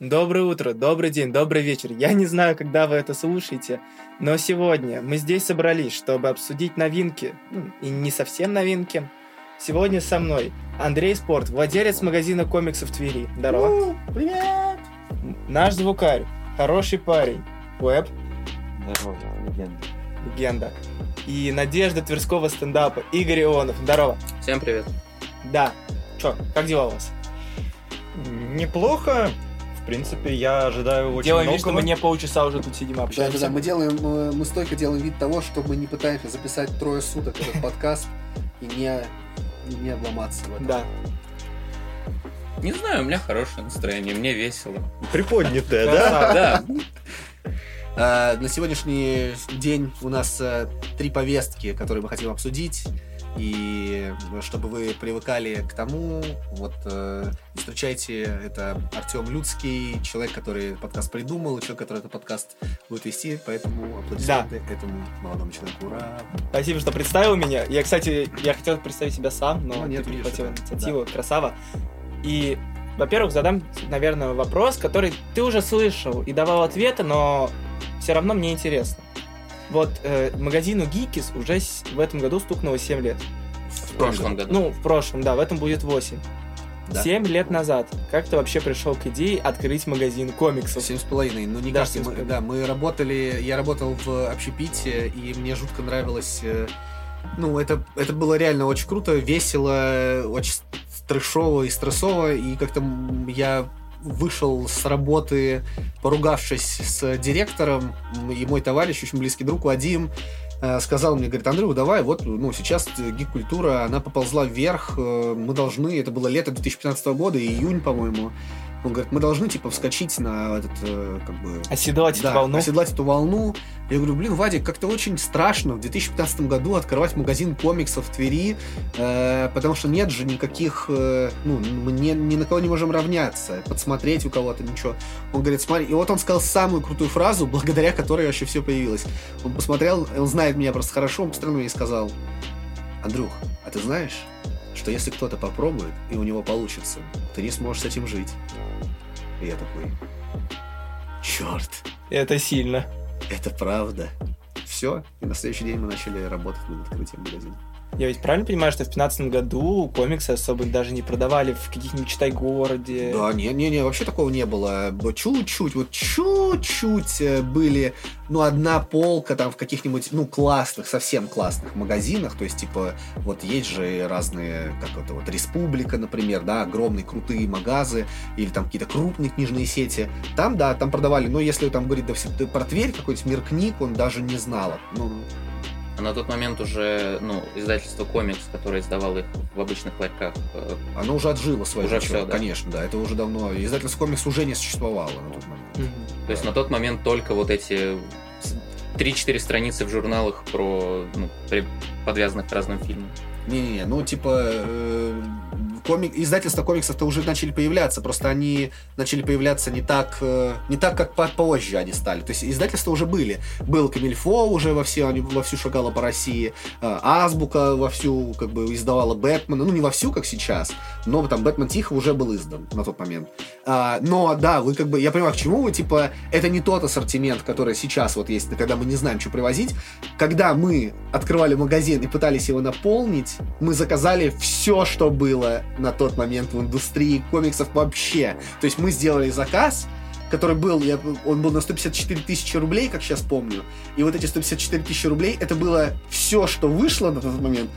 Доброе утро, добрый день, добрый вечер. Я не знаю, когда вы это слушаете, но сегодня мы здесь собрались, чтобы обсудить новинки, ну, и не совсем новинки. Сегодня со мной Андрей Спорт, владелец магазина комиксов Твери. Здорово. Привет! Наш звукарь, хороший парень, Веб, Здорово, легенда. легенда. И надежда Тверского стендапа, Игорь Ионов. Здорово. Всем привет. Да. Чё, как дела у вас? Неплохо. В принципе, я ожидаю очень Делаем вид, что мы не полчаса уже тут сидим общаемся. да, да, мы делаем, мы стойко делаем вид того, что мы не пытаемся записать трое суток этот подкаст и не, и не обломаться в этом. Да. Не знаю, у меня хорошее настроение, мне весело. Приподнятая, да? Да, А, на сегодняшний день у нас э, три повестки, которые мы хотим обсудить. И э, чтобы вы привыкали к тому, вот э, встречайте, это Артем Людский, человек, который подкаст придумал, человек, который этот подкаст будет вести, поэтому аплодисменты этому молодому человеку. Ура! Спасибо, что представил меня. Я, кстати, я хотел представить себя сам, но Ну, нет, ты перехватил инициативу. Красава. И, во-первых, задам, наверное, вопрос, который ты уже слышал и давал ответы, но все равно мне интересно. Вот э, магазину Geekis уже в этом году стукнуло 7 лет. в прошлом году. Ну, в прошлом, да, в этом будет 8. Да. 7 лет назад. Как ты вообще пришел к идее открыть магазин комиксов? Семь с половиной. Ну, не Да, кажется, мы, да, мы работали, я работал в общепите, и мне жутко нравилось. э, Ну, это, это было реально очень круто, весело, очень трешово и стрессово, и как-то я вышел с работы, поругавшись с директором, и мой товарищ, очень близкий друг Вадим, э, сказал мне, говорит, Андрей, давай, вот, ну, сейчас гик-культура, она поползла вверх, э, мы должны, это было лето 2015 года, июнь, по-моему, он говорит, мы должны, типа, вскочить на этот, э, как бы... Оседлать Да, эту волну? оседлать эту волну. Я говорю, блин, Вадик, как-то очень страшно в 2015 году открывать магазин комиксов в Твери, э, потому что нет же никаких, э, ну, мы не, ни на кого не можем равняться, подсмотреть у кого-то, ничего. Он говорит, смотри, и вот он сказал самую крутую фразу, благодаря которой вообще все появилось. Он посмотрел, он знает меня просто хорошо, он посмотрел на меня и сказал, Андрюх, а ты знаешь, что если кто-то попробует, и у него получится, ты не сможешь с этим жить. И я такой, черт, Это сильно. это правда. Все, и на следующий день мы начали работать над открытием магазина. Я ведь правильно понимаю, что в 2015 году комиксы особо даже не продавали в каких-нибудь читай-городе? Да, не-не-не, вообще такого не было. Чуть-чуть, вот чуть-чуть э, были, ну, одна полка там в каких-нибудь, ну, классных, совсем классных магазинах, то есть, типа, вот есть же разные, как это вот, Республика, например, да, огромные крутые магазы, или там какие-то крупные книжные сети. Там, да, там продавали, но если там говорить да, про Тверь, какой-нибудь мир книг, он даже не знал. Ну, А на тот момент уже, ну, издательство комикс, которое издавало их в обычных ларьках, э, Оно уже отжило свое Уже начало, всё, да. конечно, да. Это уже давно. Издательство комикс уже не существовало на тот момент. Мгм. то есть на тот момент только вот эти с- 3-4 страницы в журналах про, ну, при- подвязанных к разным фильмам. Не-не-не, ну типа э, комик, издательства комиксов-то уже начали появляться, просто они начали появляться не так, э, не так, как по- позже они стали. То есть издательства уже были. Был Камильфо уже во все, они вовсю шагала по России, э, Азбука вовсю как бы издавала Бэтмена, ну не вовсю, как сейчас, но там Бэтмен Тихо уже был издан на тот момент. А, но да, вы как бы, я понимаю, к чему вы, типа, это не тот ассортимент, который сейчас вот есть, когда мы не знаем, что привозить. Когда мы открывали магазин и пытались его наполнить, мы заказали все, что было на тот момент в индустрии комиксов вообще. То есть мы сделали заказ, который был, я- он был на 154 тысячи рублей, как сейчас помню. И вот эти 154 тысячи рублей, это было все, что вышло на тот момент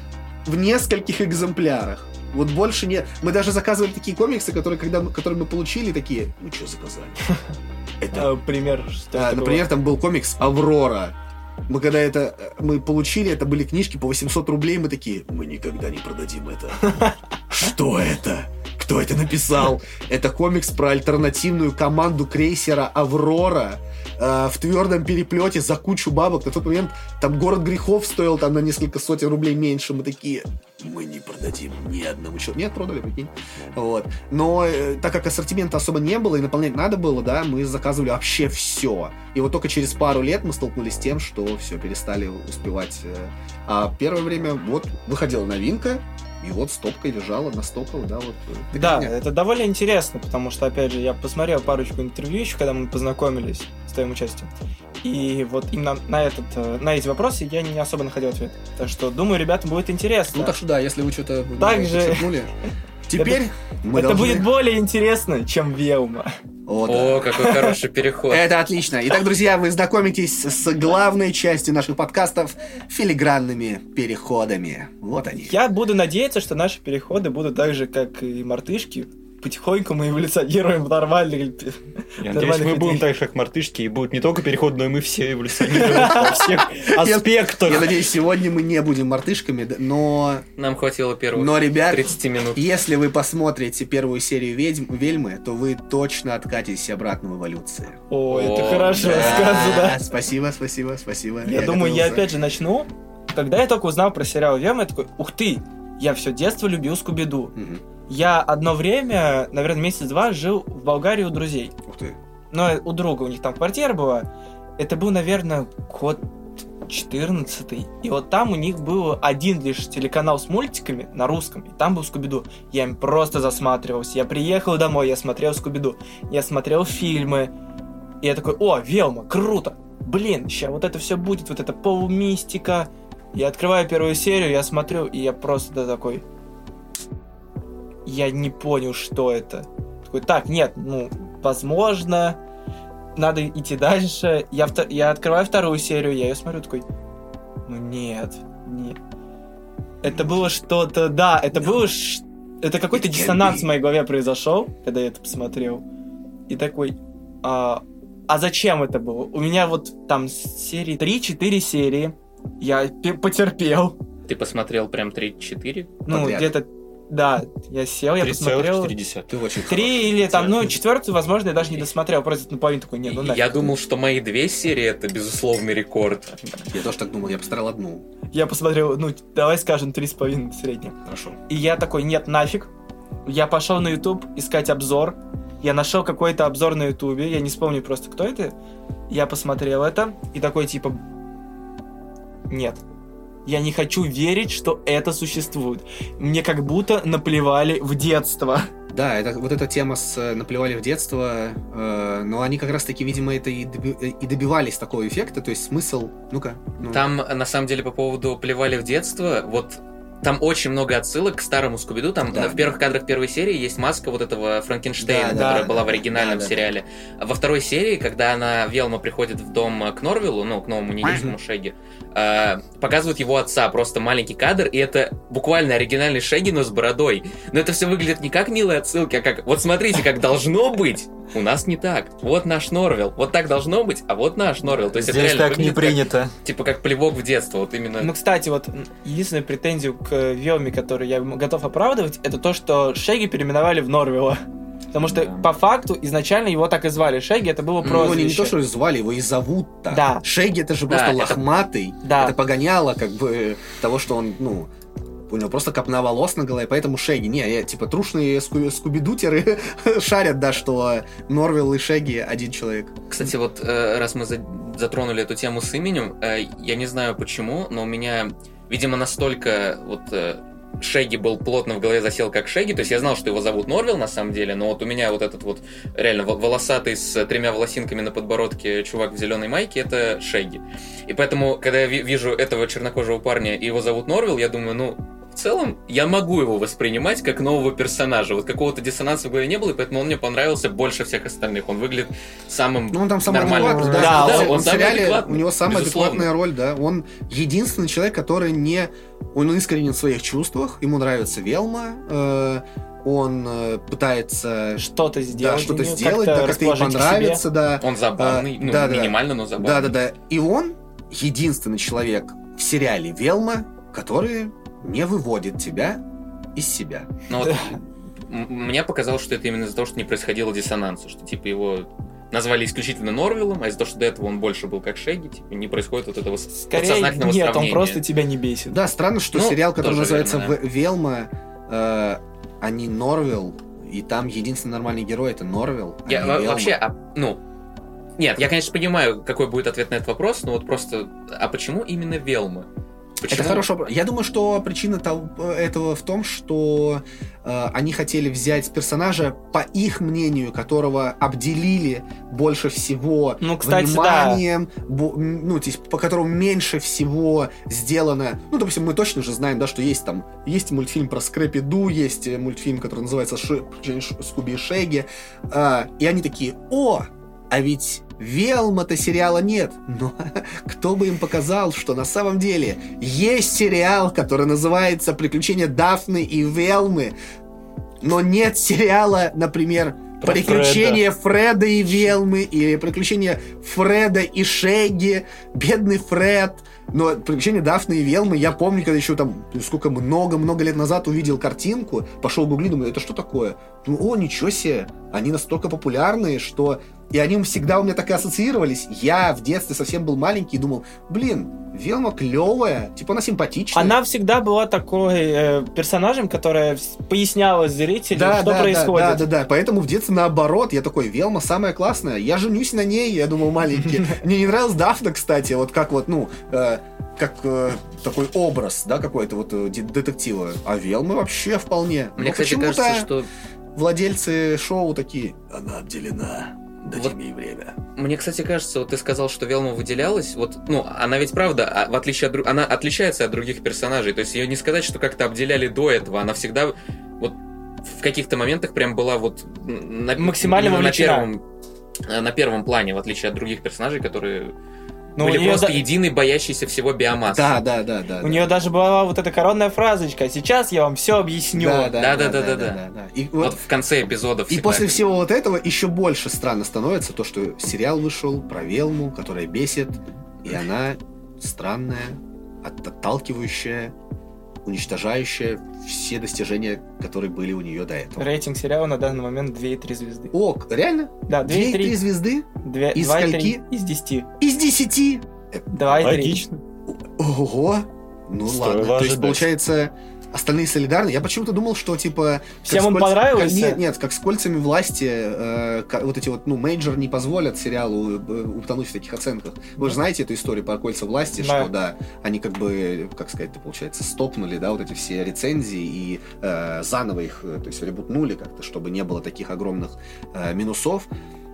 в нескольких экземплярах. Вот больше не... Мы даже заказывали такие комиксы, которые, когда мы, которые мы получили, такие, ну что заказали? Это А, пример, что а, например, там был комикс «Аврора». Мы когда это мы получили, это были книжки по 800 рублей, мы такие, мы никогда не продадим это. Что это? Кто это написал? Это комикс про альтернативную команду крейсера «Аврора», э, в твердом переплете за кучу бабок. На тот момент там город грехов стоил там на несколько сотен рублей меньше. Мы такие, мы не продадим ни одному человеку. Нет, продали, прикинь. Вот. Но э, так как ассортимента особо не было и наполнять надо было, да, мы заказывали вообще все. И вот только через пару лет мы столкнулись с тем, что все, перестали успевать. э. А первое время, вот, выходила новинка, и вот стопкой лежала, настопала, да, вот. э, Да, фигня. это довольно интересно, потому что, опять же, я посмотрел парочку интервью еще, когда мы познакомились с твоим участием. И вот именно на, этот, э, на эти вопросы я не особо находил ответ. Так что, думаю, ребятам будет интересно. Ну так что да, если вы что-то ну, Теперь мы это должны- будет более интересно, чем Велма. О, да. О, какой хороший переход. Это отлично. Итак, друзья, вы знакомитесь с главной частью наших подкастов филигранными переходами. Вот они. Я буду надеяться, что наши переходы будут так же, как и мартышки. Потихоньку мы эволюционируем в нормальных... Я надеюсь, мы будем так же, как мартышки, и будут не только переход, но и мы все эволюционируем во всех аспектах. Я надеюсь, сегодня мы не будем мартышками, но... Нам хватило первых Но, ребят, 30 минут. если вы посмотрите первую серию ведьм, Вельмы, то вы точно откатитесь обратно в эволюции. О, это хорошо Да, сказано. Спасибо, спасибо, спасибо. Я думаю, я опять же начну. Когда я только узнал про сериал Вем, я такой, ух ты, я все детство любил Скуби-Ду. Мгм. Я одно время, наверное, месяц-два жил в Болгарии у друзей. Ух ты. Но у друга, у них там квартира была. Это был, наверное, год 14 И вот там у них был один лишь телеканал с мультиками на русском, и там был Скуби-Ду. Я им просто засматривался. Я приехал домой, я смотрел Скуби-Ду. Я смотрел фильмы. И я такой, о, Велма, круто! Блин, сейчас вот это все будет, вот это полумистика. Я открываю первую серию, я смотрю, и я просто такой... Я не понял, что это. Такой, так, нет, ну, возможно, надо идти дальше. Я, вто- я открываю вторую серию, я ее смотрю, такой, ну нет, нет. Это было что-то, да, это было, ш- это какой-то диссонанс в моей голове произошел, когда я это посмотрел. И такой, а, а зачем это было? У меня вот там серии 3-4 серии, я пе- потерпел. Ты посмотрел прям 3-4? Ну, где-то, да, я сел, я посмотрел. 3,4. Ты очень Три или там, ну, четвертую, возможно, я даже не досмотрел, просто наполовину такой, нет, ну Я нафиг. думал, что мои две серии это безусловный рекорд. Я тоже так думал, я посмотрел одну. Я посмотрел, ну, давай скажем, три с половиной среднее. Хорошо. И я такой, нет, нафиг. Я пошел на YouTube искать обзор. Я нашел какой-то обзор на YouTube, я не вспомню просто, кто это. Я посмотрел это и такой, типа, нет. Я не хочу верить, что это существует. Мне как будто наплевали в детство. Да, это вот эта тема с э, наплевали в детство, э, но они как раз-таки, видимо, это и, доби- э, и добивались такого эффекта, то есть смысл, ну-ка. ну. Там, на самом деле, по поводу плевали в детство, вот там очень много отсылок к старому Скуби-Ду. Там Да. в первых кадрах первой серии есть маска вот этого Франкенштейна, Да, которая да, была в оригинальном Да, да, сериале. Во второй серии, когда она, Велма, приходит в дом к Норвиллу, ну, к новому неидейскому Шеги, э, показывают его отца, просто маленький кадр, и это буквально оригинальный Шеги, но с бородой. Но это все выглядит не как милые отсылки, а как, вот смотрите, как должно быть, у нас не так. Вот наш Норвилл. Вот так должно быть, а вот наш Норвилл. То есть это Здесь реально так не выглядит как- принято. типа как плевок в детство, вот именно. Ну, кстати, вот единственную претензию к Велме, которую я готов оправдывать, это то, что Шеги переименовали в Норвилла. Потому что Да. по факту изначально его так и звали. Шеги это было Ну, Его прозвище. не, не то, что звали, его и зовут так. Да. Шеги это же Да, просто это- лохматый. Да. Это погоняло, как бы, того, что он, ну, у него просто копна волос на голове, поэтому Шеги. Не, я, типа, трушные ску- скубидутеры шарят, да, что Норвилл и Шеги один человек. Кстати, вот э, раз мы за- затронули эту тему с именем, э, я не знаю почему, но у меня, видимо, настолько вот э, Шеги был плотно в голове засел как Шеги, то есть я знал, что его зовут Норвилл на самом деле, но вот у меня вот этот вот реально во- волосатый с тремя волосинками на подбородке чувак в зеленой майке это Шеги. И поэтому, когда я ви- вижу этого чернокожего парня и его зовут Норвилл, я думаю, ну, в целом, я могу его воспринимать как нового персонажа. Вот какого-то диссонанса в голове не было, и поэтому он мне понравился больше всех остальных. Он выглядит самым Ну, он там самый адекватный, Да, да. да, он, он в самый сериале, адекватный, у него самая безусловно. адекватная роль, да. Он единственный человек, который не... Он искренен в своих чувствах, ему нравится Велма, э, он э, пытается Что-то да, сделать. что-то для неё, сделать, да, как-то ей расположить к себе. понравится, да. Он забавный, А, ну, да-да-да. минимально, но забавный. Да-да-да. И он единственный человек в сериале Велма, который не выводит тебя из себя. Но вот мне показалось, что это именно из-за того, что не происходило диссонанса, что типа его назвали исключительно Норвиллом, а из-за того, что до этого он больше был как Шеги, типа, не происходит вот этого Скорее, подсознательного нет, он сравнения. просто тебя не бесит. Да, странно, что Ну, сериал, который называется верно, В- Велма, э, а не Норвилл, и там единственный нормальный герой это Норвилл. а Я Велма. вообще, а, ну, нет, я, конечно, понимаю, какой будет ответ на этот вопрос, но вот просто, а почему именно Велма? Почему? Это хорошо. Я думаю, что причина того- этого в том, что э, они хотели взять персонажа, по их мнению, которого обделили больше всего Ну, кстати, вниманием, бо- м, ну, есть, по которому меньше всего сделано. Ну, допустим, мы точно же знаем, да, что есть там, есть мультфильм про Скрэпи Ду, есть э, мультфильм, который называется Ши- Скуби и Шеги, А, и они такие, о, а ведь Велма-то сериала нет. Но кто бы им показал, что на самом деле есть сериал, который называется «Приключения Дафны и Велмы», но нет сериала, например, Про «Приключения Фреда. и Велмы» или «Приключения Фреда и Шеги», «Бедный Фред». Но «Приключения Дафны и Велмы» я помню, когда еще там, сколько, много-много лет назад увидел картинку, пошел гугли, думаю, это что такое? Думаю, о, ничего себе, они настолько популярные, что... И они всегда у меня так и ассоциировались. Я в детстве совсем был маленький и думал, блин, Велма клевая, типа она симпатичная. Она всегда была такой э, персонажем, которая поясняла зрителю, что да, происходит. Да, да, да. Поэтому в детстве наоборот, я такой, Велма самая классная, я женюсь на ней, я думал, маленький. Мне не нравилась Дафна, кстати, вот как вот, ну, э, как э, такой образ, да, какой-то вот э, де- детектива. А Велма вообще вполне. Мне, Но кстати, почему-то кажется, что владельцы шоу такие, она обделена, дадим Вот ей время. Мне, кстати, кажется, вот ты сказал, что Велма выделялась. Вот, ну, она ведь правда, а, в отличие от она отличается от других персонажей. То есть ее не сказать, что как-то обделяли до этого. Она всегда вот в каких-то моментах прям была вот на, Максимально на вовлечена. первом э, на первом плане, в отличие от других персонажей, которые Ну, были у нее просто да- единый, боящийся всего биомассы. Да, да, да, да. У да. нее даже была вот эта коронная фразочка. Сейчас я вам все объясню. Да, да, да, Да-да-да-да-да. да, да, да. И Вот вот в конце эпизодов И всегда. после всего вот этого еще больше странно становится то, что сериал вышел про Велму, которая бесит, и она странная, от- отталкивающая, уничтожающая все достижения, которые были у нее до этого. Рейтинг сериала на данный момент 2,3 звезды. О, реально? Да, Две три 2,3. звезды? Две- Из 2,3 скольки? Из 10. Из десяти? 2,3. Логично. Ого! Ну Стоило ладно. То есть, ожидать. получается, остальные солидарны. Я почему-то думал, что типа... как Всем он кольц- понравился? как- нет, нет, как с кольцами власти, э, ка- вот эти вот, ну, мейджоры не позволят сериалу э, утонуть в таких оценках. Вы же знаете эту историю про кольца власти, Да. что, да, они как бы, как сказать, получается, стопнули, да, вот эти все рецензии и э, заново их, э, то есть, ребутнули как-то, чтобы не было таких огромных э, минусов.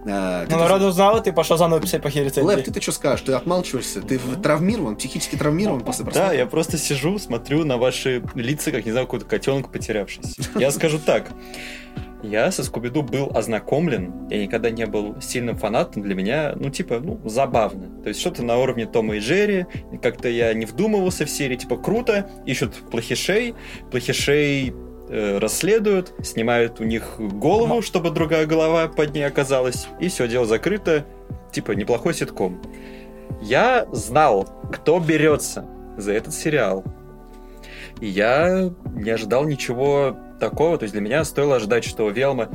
Э, ты- Ну, народ узнал, и ты пошел заново писать плохие Лэп, рецензии. ты-то что скажешь? Ты отмалчиваешься? Ты травмирован, психически травмирован после Да, просмотра? я просто сижу, смотрю на ваши лица, как, не знаю, какой-то котенок потерявшийся. Я скажу так. Я со Скуби-Ду был ознакомлен, я никогда не был сильным фанатом, для меня, ну, типа, ну, забавно. То есть что-то на уровне Тома и Джерри, как-то я не вдумывался в серии, типа, круто, ищут плохишей, плохишей э, расследуют, снимают у них голову, чтобы другая голова под ней оказалась, и все, дело закрыто, типа, неплохой ситком. Я знал, кто берется за этот сериал. И я не ожидал ничего такого. То есть для меня стоило ожидать, что Велма,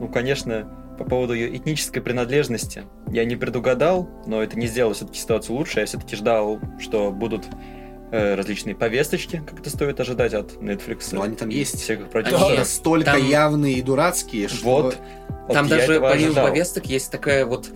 ну, конечно, по поводу ее этнической принадлежности я не предугадал, но это не сделало все-таки ситуацию лучше. Я все-таки ждал, что будут различные повесточки, как это стоит ожидать от Netflix. Ну, они там есть. Всех Они настолько Там- явные и дурацкие, что... Вот. Там Вот я даже помимо повесток есть такая вот...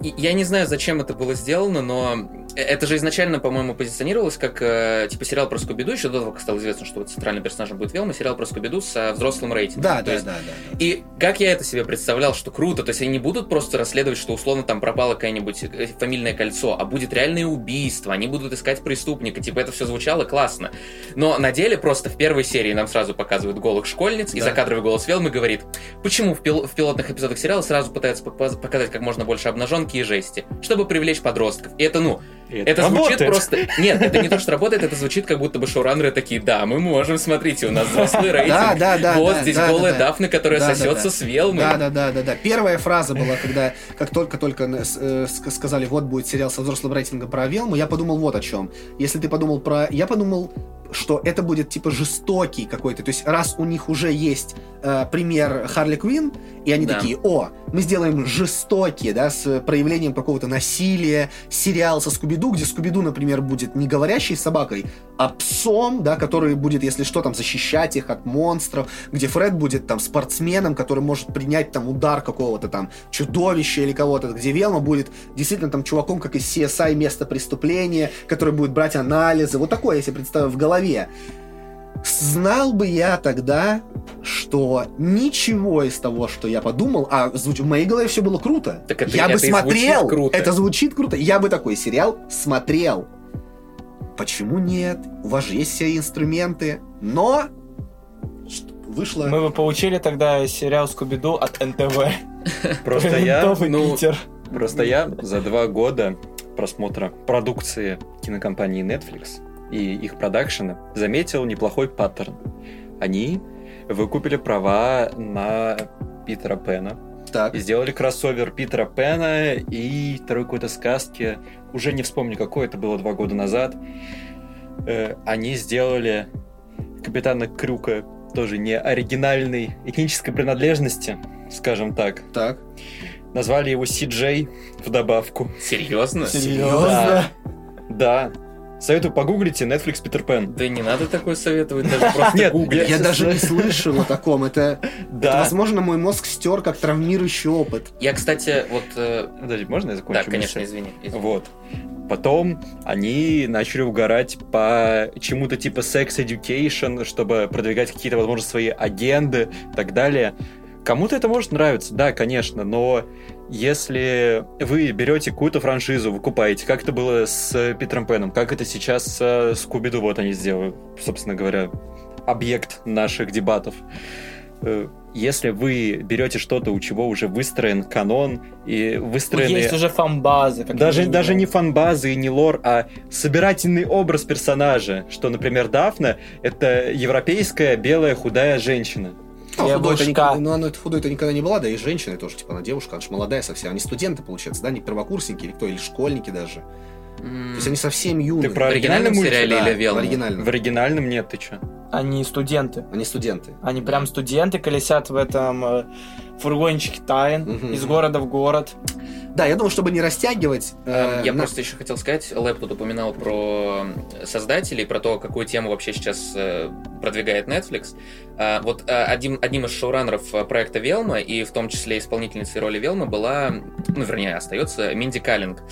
Я не знаю, зачем это было сделано, но это же изначально, по-моему, позиционировалось как э, типа сериал про Скуби-Ду, еще до того, как стало известно, что вот центральным персонажем будет Велма, сериал про Скуби-Ду со взрослым рейтингом. Да, То да, есть да, да. да. И как я это себе представлял, что круто, то есть они не будут просто расследовать, что условно там пропало какое-нибудь э, фамильное кольцо, а будет реальное убийство, они будут искать преступника, типа это все звучало классно. Но на деле просто в первой серии нам сразу показывают голых школьниц, и Да. закадровый голос Велмы говорит, почему в, пил- в пилотных эпизодах сериала сразу пытаются пока- показать как можно больше обнаженки и жести, чтобы привлечь подростков. И это, ну, И это звучит просто... Нет, это не то, что работает, это звучит как будто бы шоураннеры такие, да, мы можем, смотрите, у нас взрослый рейтинг. Да, да, да. Вот да, здесь да, голая да, да. Дафна, которая Да, сосется да. с Велмой. Да, да, да, да, да. Первая фраза была, когда как только-только э, сказали, вот будет сериал со взрослым рейтингом про Велму, я подумал вот о чем. Если ты подумал про... Я подумал, что это будет типа жестокий какой-то. То есть раз у них уже есть э, пример Харли Квин, и они Да. такие, о, мы сделаем жестокий, да, с проявлением какого-то насилия, сериал со Скуби-Ду, где Скуби-Ду, например, будет не говорящей собакой, а псом, да, который будет, если что, там, защищать их от монстров, где Фред будет там спортсменом, который может принять там удар какого-то там чудовища или кого-то, где Велма будет действительно там чуваком, как из CSI место преступления, который будет брать анализы. Вот такое я себе представил в голове. Знал бы я тогда, что ничего из того, что я подумал, а звуч... в моей голове все было круто. Так это- я бы это звучит смотрел. круто. Это звучит круто. Я бы такой сериал смотрел. Почему нет? У вас же есть все инструменты. Но вышло. Мы бы получили тогда сериал Скуби-Ду от НТВ. Просто я, ну, Питер. просто я за два года просмотра продукции кинокомпании Netflix и их продакшена заметил неплохой паттерн. Они выкупили права на Питера Пэна Так. и сделали кроссовер Питера Пэна и второй какой-то сказки. Уже не вспомню какой, это было два года назад. Э, они сделали Капитана Крюка тоже не оригинальной этнической принадлежности, скажем так. Так. Назвали его Си-Джей в добавку. Серьезно? Серьезно? Да. Советую погуглите Netflix Питер Пен. Да не надо такое советовать, даже просто Нет, гуглить. Я даже не слышал о таком. Это, возможно, мой мозг стер как травмирующий опыт. Я, кстати, вот... э, Подожди, можно я закончу Да, конечно, извини. извини. Вот. Потом они начали угорать по чему-то типа Sex Education, чтобы продвигать какие-то, возможно, свои агенды и так далее. Кому-то это может нравиться, да, конечно, но если вы берете какую-то франшизу, выкупаете, как это было с Питером Пеном, как это сейчас с Скуби-Ду, вот они сделали, собственно говоря, объект наших дебатов. Э, Если вы берете что-то, у чего уже выстроен канон и Ну, выстроены... Есть уже фан-базы. Даже, даже не фанбазы и не лор, а собирательный образ персонажа. Что, например, Дафна — это европейская белая худая женщина. Ну, Девушка. никогда, ну, она худой-то никогда не была, да и женщина тоже, типа, она девушка, она же молодая совсем. Они студенты, получается, да, не первокурсники или кто, или школьники даже. М, То есть они совсем юные. Ты про В оригинальном оригинальный сериале Да, или в Велму? оригинальном. В оригинальном нет, ты чё? Они студенты. Они студенты. Они прям студенты колесят в этом э, фургончике тайн Мгм. из города в город. Да, я думаю, чтобы не растягивать... э, Эм, Я на- просто еще хотел сказать, Лэп тут упоминал про создателей, про то, какую тему вообще сейчас э, продвигает Netflix. А, Вот э, одним, одним из шоураннеров э, проекта Велма, и в том числе исполнительницей роли Велмы, была, ну, вернее, остается Минди Каллинг.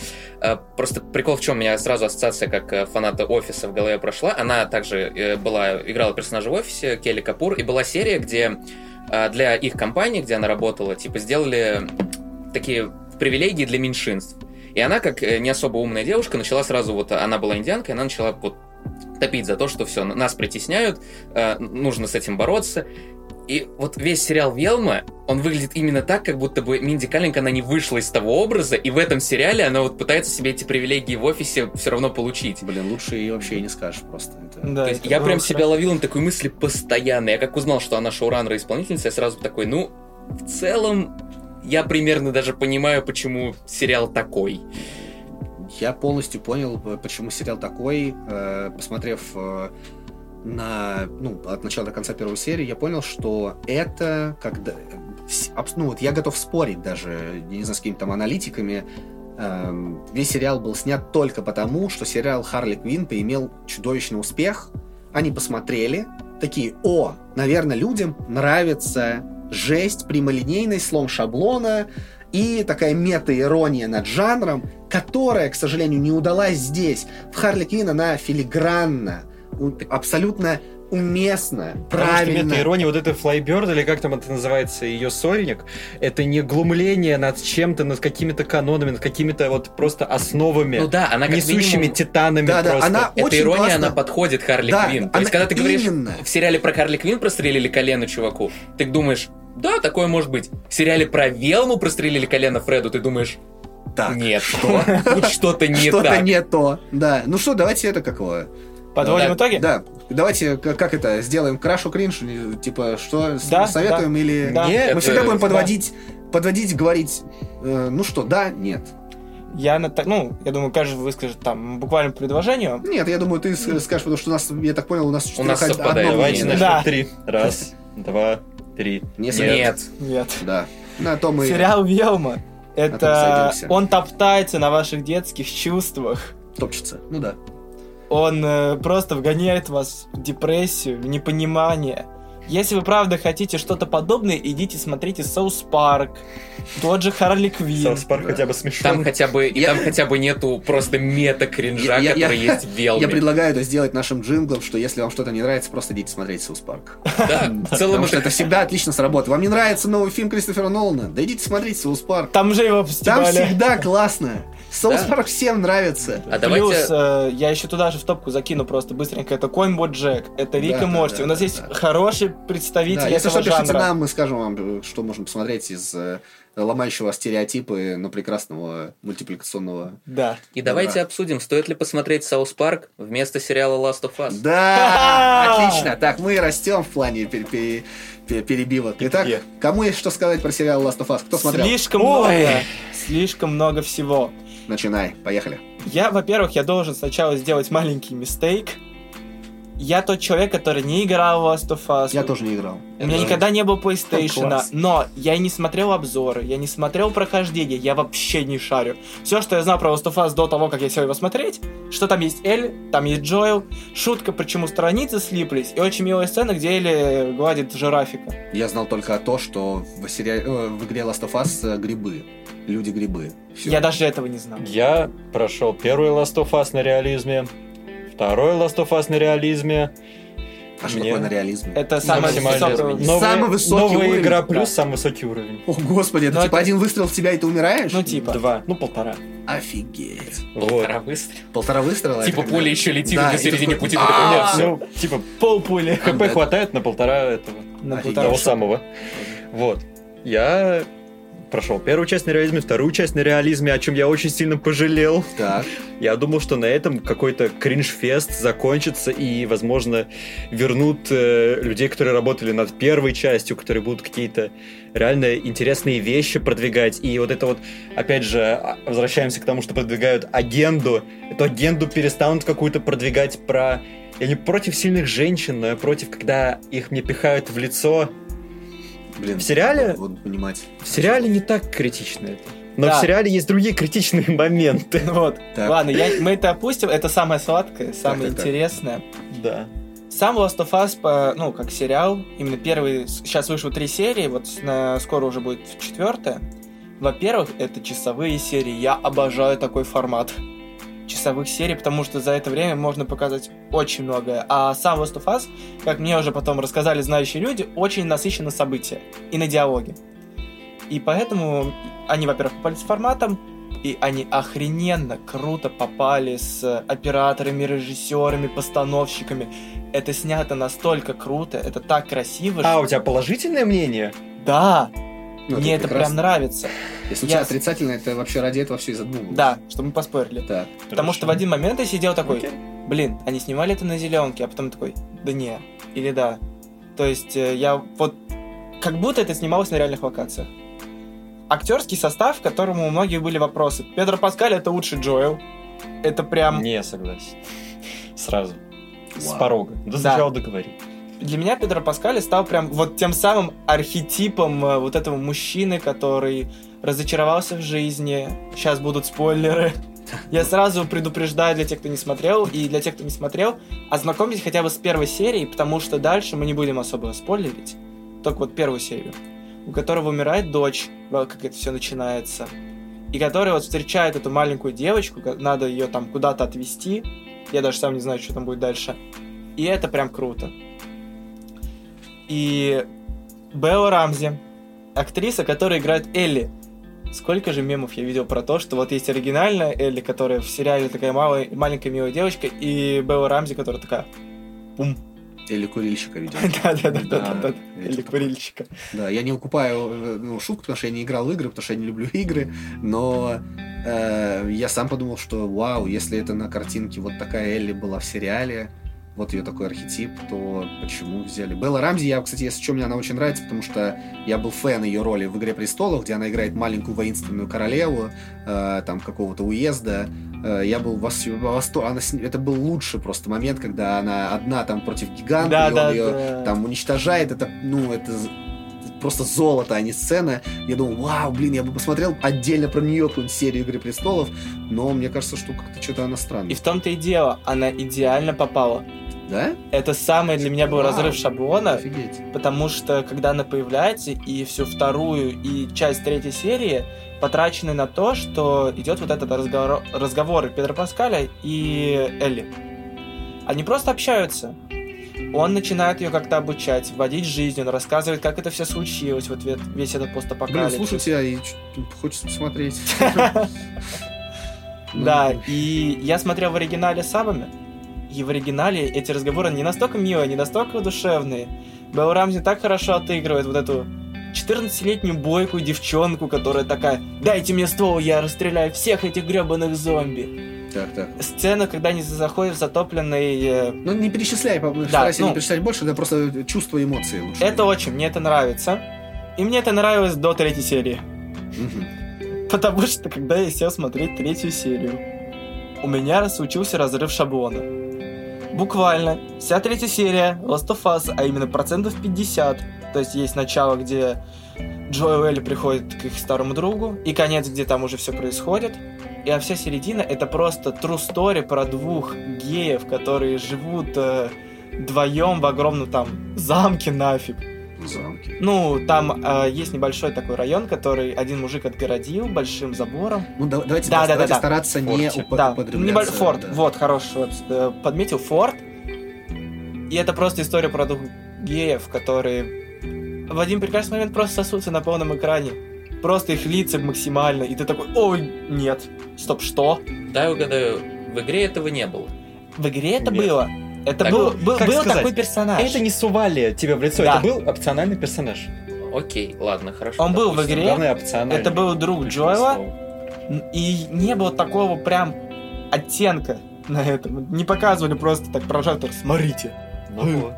Э, Просто прикол в чем, у меня сразу ассоциация как э, фаната офиса в голове прошла. Она также э, была, играла персонажа в офисе, Келли Капур, и была серия, где э, для их компании, где она работала, типа, сделали такие привилегии для меньшинств. И она, как э, не особо умная девушка, начала сразу, вот она была индианкой, она начала вот топить за то, что все, нас притесняют, э, нужно с этим бороться. И вот весь сериал Велма, он выглядит именно так, как будто бы Минди Каллинг, она не вышла из того образа, и в этом сериале она вот пытается себе эти привилегии в офисе все равно получить. Блин, лучше и вообще не скажешь просто. Да, То есть я прям себя ловил на такой мысли постоянно. Я как узнал, что она шоураннер и исполнительница, я сразу такой, ну, в целом, я примерно даже понимаю, почему сериал такой. Я полностью понял, э, почему сериал такой, э, посмотрев э, на, ну, от начала до конца первой серии, я понял, что это когда... Ну, вот я готов спорить даже, не знаю, с какими-то там аналитиками, эм, весь сериал был снят только потому, что сериал Харли Квинн поимел чудовищный успех. Они посмотрели, такие, о, наверное, людям нравится жесть, прямолинейность, слом шаблона и такая мета-ирония над жанром, которая, к сожалению, не удалась здесь. В Харли Квинн она филигранна, абсолютно уместно, Потому что правильно. мета-ирония, вот это Флайберд, или как там это называется, ее сольник, это не глумление над чем-то, над какими-то канонами, над какими-то вот просто основами, Ну да, она как несущими минимум... титанами Да, да, просто. Эта Очень ирония, классно. она подходит Харли Да, Квинн. То она есть, когда ты говоришь именно. в сериале про Харли Квинн прострелили колено чуваку, ты думаешь, да, такое может быть. В сериале про Велму прострелили колено Фреду, ты думаешь, Так, нет, что? Тут что-то не что-то так. не то. Да, ну что, давайте это как его... Подводим да, итоги? Да, давайте, как, как это, сделаем крашу кринж, э, типа, что Да, советуем или... Да. Нет, Мы всегда это- будем да. подводить, подводить, говорить, э, ну что, да, нет. Я на так, ну, я думаю, каждый выскажет там буквально предложение. Нет, я думаю, ты скажешь, потому что у нас, я так понял, у нас У нас совпадает одно Давайте на Да. три. Раз, два, три. Не Нет. советую. Нет. Да. На то мы Сериал Велма. Это он топтается на ваших детских чувствах. топчется. Ну да. Он э, просто вгоняет вас в депрессию, в непонимание. Если вы правда хотите что-то подобное, идите смотрите Соус Парк, тот же Харли Квинн. South Park хотя бы смешон. Там хотя бы, и Я- там хотя бы нету просто мета-кринжа, Я- который я- есть в Велме. Я предлагаю это сделать нашим джинглом, что если вам что-то не нравится, просто идите смотреть South Park. Да, в целом Потому что это это всегда отлично сработает. Вам не нравится новый фильм Кристофера Нолана? Да идите смотреть South Park. Там же его Там фестивале. всегда классно. South Park всем нравится. А Плюс, давайте... э, я еще туда же в топку закину просто быстренько. Это Конь Боджек, это Рик Да, и Морти. да, У нас да, есть да. хороший представитель Да, если этого что, пишите жанра. нам, мы скажем вам, что можно посмотреть из э, ломающего стереотипы, но прекрасного мультипликационного. Да. И давайте Да. обсудим, стоит ли посмотреть South Park вместо сериала Last of Us. Да, отлично. Так, мы растем в плане пер- пер- пер- перебивок. Итак, кому есть что сказать про сериал Last of Us? Кто смотрел? Слишком Ой. много. Слишком много всего. Начинай, поехали. Я, во-первых, я должен сначала сделать маленький mistake. Я тот человек, который не играл в Last of Us. Я тоже не играл. У меня Это- никогда не было PlayStation, Класс. но я и не смотрел обзоры, я не смотрел прохождение, я вообще не шарю. Все, что я знал про Last of Us до того, как я сел его смотреть, что там есть Эль, там есть Джоэл, шутка, почему страницы слиплись, и очень милая сцена, где Элли гладит жирафика. Я знал только то, что в, сериале, э, в игре Last of Us э, грибы. Люди-грибы. Всё. Я даже этого не знал. Я прошел первый Last of Us на реализме, второй Last of Us на реализме. А что Мне- такое на реализме? Это самое максимально высокое- Новый- Самый высокий новая уровень. игра плюс Да. самый высокий уровень. О, господи, это Ну, типа это- один выстрел в тебя, и ты умираешь? Ну, типа. Два, ну полтора. Офигеть. Вот. Полтора выстрела. Полтора выстрела? Типа когда- поле еще летит, Да, на середине пути такой, нет, все. ну, типа, Полпули. ХП Да. хватает на полтора этого. На полтора Того самого. Вот. Я прошел первую часть на реализме, вторую часть на реализме, о чем я очень сильно пожалел. Так. Я думал, что на этом какой-то кринж-фест закончится и, возможно, вернут э, людей, которые работали над первой частью, которые будут какие-то реально интересные вещи продвигать. И вот это вот, опять же, а- возвращаемся к тому, что продвигают агенду. Эту агенду перестанут какую-то продвигать про... Я не против сильных женщин, но я против, когда их мне пихают в лицо. Блин. В сериале? Вот, вот понимать. В сериале не так критично это. Но Да. в сериале есть другие критичные моменты. Ну Вот. Так. Ладно, я, мы это опустим. Это самое сладкое, самое так, так. интересное. Да. Сам Last of Us, по- ну, как сериал, именно первый, сейчас вышло три серии, вот на- скоро уже будет четвертая. Во-первых, это часовые серии. Я обожаю такой формат часовых серий, потому что за это время можно показать очень многое. А сам Last of Us, как мне уже потом рассказали знающие люди, очень насыщен на события и на диалоги. И поэтому они, во-первых, попали с форматом, и они охрененно круто попали с операторами, режиссерами, постановщиками. Это снято настолько круто, это так красиво. А, что- у тебя положительное мнение? Да, Ну, мне это прекрасно. прям нравится. Если у Я- тебя отрицательно, это вообще ради этого все и задумывалось. Да, что мы поспорили. Так. Потому что в один момент я сидел такой, Окей. блин, они снимали это на зеленке, а потом такой, да не, или да. То есть э, я вот как будто это снималось на реальных локациях. Актерский состав, к которому у многих были вопросы. Педро Паскаль это лучший Джоэл. Это прям... Не согласен. Сразу. С Вау. порога. Да Да. сначала договори. Для меня Педро Паскаль стал прям вот тем самым архетипом э, вот этого мужчины, который разочаровался в жизни. Сейчас будут спойлеры. Я сразу предупреждаю для тех, кто не смотрел, и для тех, кто не смотрел, ознакомьтесь хотя бы с первой серией, потому что дальше мы не будем особо спойлерить. Только вот первую серию. У которого умирает дочь, как это все начинается. И который вот встречает эту маленькую девочку, надо ее там куда-то отвезти. Я даже сам не знаю, что там будет дальше. И это прям круто. И Белла Рамзи, актриса, которая играет Элли. Сколько же мемов я видел про то, что вот есть оригинальная Элли, которая в сериале такая малая, маленькая милая девочка, и Белла Рамзи, которая такая пум. Или курильщика, видимо. Да-да-да-да-да. Да, Или типа- курильщика. Да, я не укупаю ну, шутку, потому что я не играл в игры, потому что я не люблю игры, но э, я сам подумал, что вау, если это на картинке вот такая Элли была в сериале, вот ее такой архетип, то почему взяли? Белла Рамзи, я, кстати, если что, мне она очень нравится, потому что я был фэн ее роли в «Игре престолов», где она играет маленькую воинственную королеву, э, там, какого-то уезда. Э, я был в вос- в восторге. Она Это был лучший просто момент, когда она одна там против гиганта, и он ее Да-да-да. там уничтожает, это, ну, это просто золото, а не сцена. Я думал, вау, блин, я бы посмотрел отдельно про нее какую-нибудь серию «Игры престолов», но мне кажется, что как-то что-то она странная. И в том-то и дело, она идеально попала. Да? Это самый для меня был Вау. разрыв шаблона, Офигеть. потому что когда она появляется, и всю вторую и часть третьей серии потрачены на то, что идет вот этот разговор, разговор Педро Паскаля и Элли. Они просто общаются. Он начинает ее как-то обучать, вводить в жизнь, он рассказывает, как это все случилось, вот ве- весь этот Блин, постапокалипсис. слушай тебя, и хочется посмотреть. Да, и я смотрел в оригинале сабами, и в оригинале эти разговоры не настолько милые, не настолько душевные. Белл Рамзи так хорошо отыгрывает вот эту 14-летнюю бойкую девчонку, которая такая «Дайте мне ствол, я расстреляю всех этих гребаных зомби». Так, так. Сцена, когда они заходят в затопленный... э, Ну, не перечисляй, старайся ну- не перечислять больше, это просто чувство и эмоции лучше. Это очень, мне это нравится. И мне это нравилось до третьей серии. Потому что, когда я сел смотреть третью серию, у меня случился разрыв шаблона. Буквально. Вся третья серия Last of Us, а именно процентов 50. То есть есть начало, где Джо и Элли приходят к их старому другу, и конец, где там уже все происходит. И а вся середина это просто true story про двух геев, которые живут э, вдвоем в огромном там замке нафиг. Замки. Ну, там э, есть небольшой такой район, который один мужик отгородил большим забором. Ну, да- давайте, Да, да, давайте да, да. стараться не Форте. упо- да, небольшой форт. да. Вот, хороший, э, подметил форт. И это просто история про двух геев, которые в один прекрасный момент просто сосутся на полном экране. Просто их лица максимально. И ты такой, ой, нет, стоп, что? Да, я угадаю, в игре этого не было. В игре это Нет. было. Это Так, был, был, как был сказать? такой персонаж. Это не сували тебе в лицо, Да. это был опциональный персонаж. Окей, ладно, хорошо. Он был в допустим. игре. Главное, опциональный. Это был друг Джоэла. И не было такого прям оттенка на этом. Не показывали просто так прожектор, смотрите. Ну вот.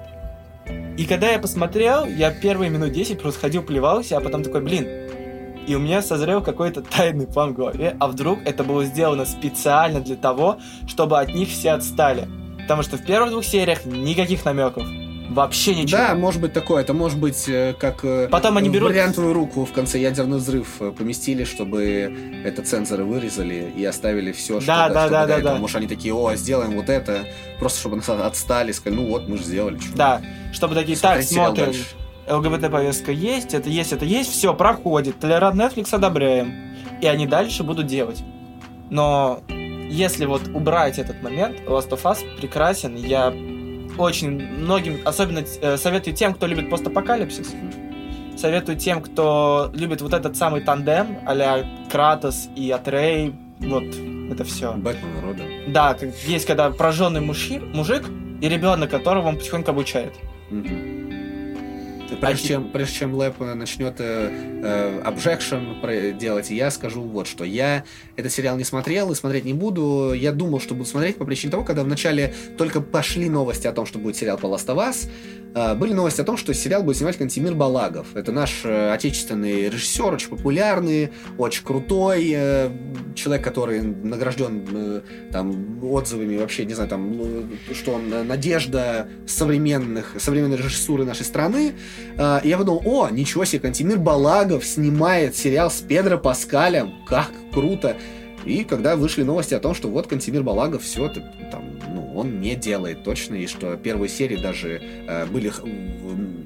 И когда я посмотрел, я первые минут 10 просто ходил, плевался, а потом такой, блин, и у меня созрел какой-то тайный план в голове, а вдруг это было сделано специально для того, чтобы от них все отстали. Потому что в первых двух сериях никаких намеков. Вообще ничего. Да, может быть такое. Это может быть э, как э, Потом они берут- вариантовую руку в конце ядерный взрыв э, поместили, чтобы это цензоры вырезали и оставили все, что Да, до- да, что да, да, этого. да. Может, они такие, о, сделаем вот это, просто чтобы нас отстали, сказали, ну вот, мы же сделали. чё». Да, чтобы такие, так, смотрим, дальше. ЛГБТ-повестка есть, это есть, это есть, все, проходит, толерант Netflix одобряем. И они дальше будут делать. Но если вот убрать этот момент, Last of Us прекрасен, я очень многим, особенно э, советую тем, кто любит постапокалипсис, советую тем, кто любит вот этот самый тандем а Кратос и Атрей, вот это все. Бэтмен, Робин. Да, как есть когда прожженный мужик, мужик и ребенок, которого он потихоньку обучает. Мгм. Прежде А чем, прежде чем Лэп начнет э, э, objection про- делать, я скажу вот что. Я этот сериал не смотрел и смотреть не буду. Я думал, что буду смотреть по причине того, когда вначале только пошли новости о том, что будет сериал по Last of Us, э, были новости о том, что сериал будет снимать Кантимир Балагов. Это наш э, отечественный режиссер, очень популярный, очень крутой э, человек, который награжден э, там отзывами вообще, не знаю, там, ну, что он э, надежда современных, современной режиссуры нашей страны. И я подумал, о, ничего себе, Кантимир Балагов снимает сериал с Педро Паскалем, как круто. И когда вышли новости о том, что вот Кантимир Балагов все это там, ну, он не делает точно, и что первые серии даже э, были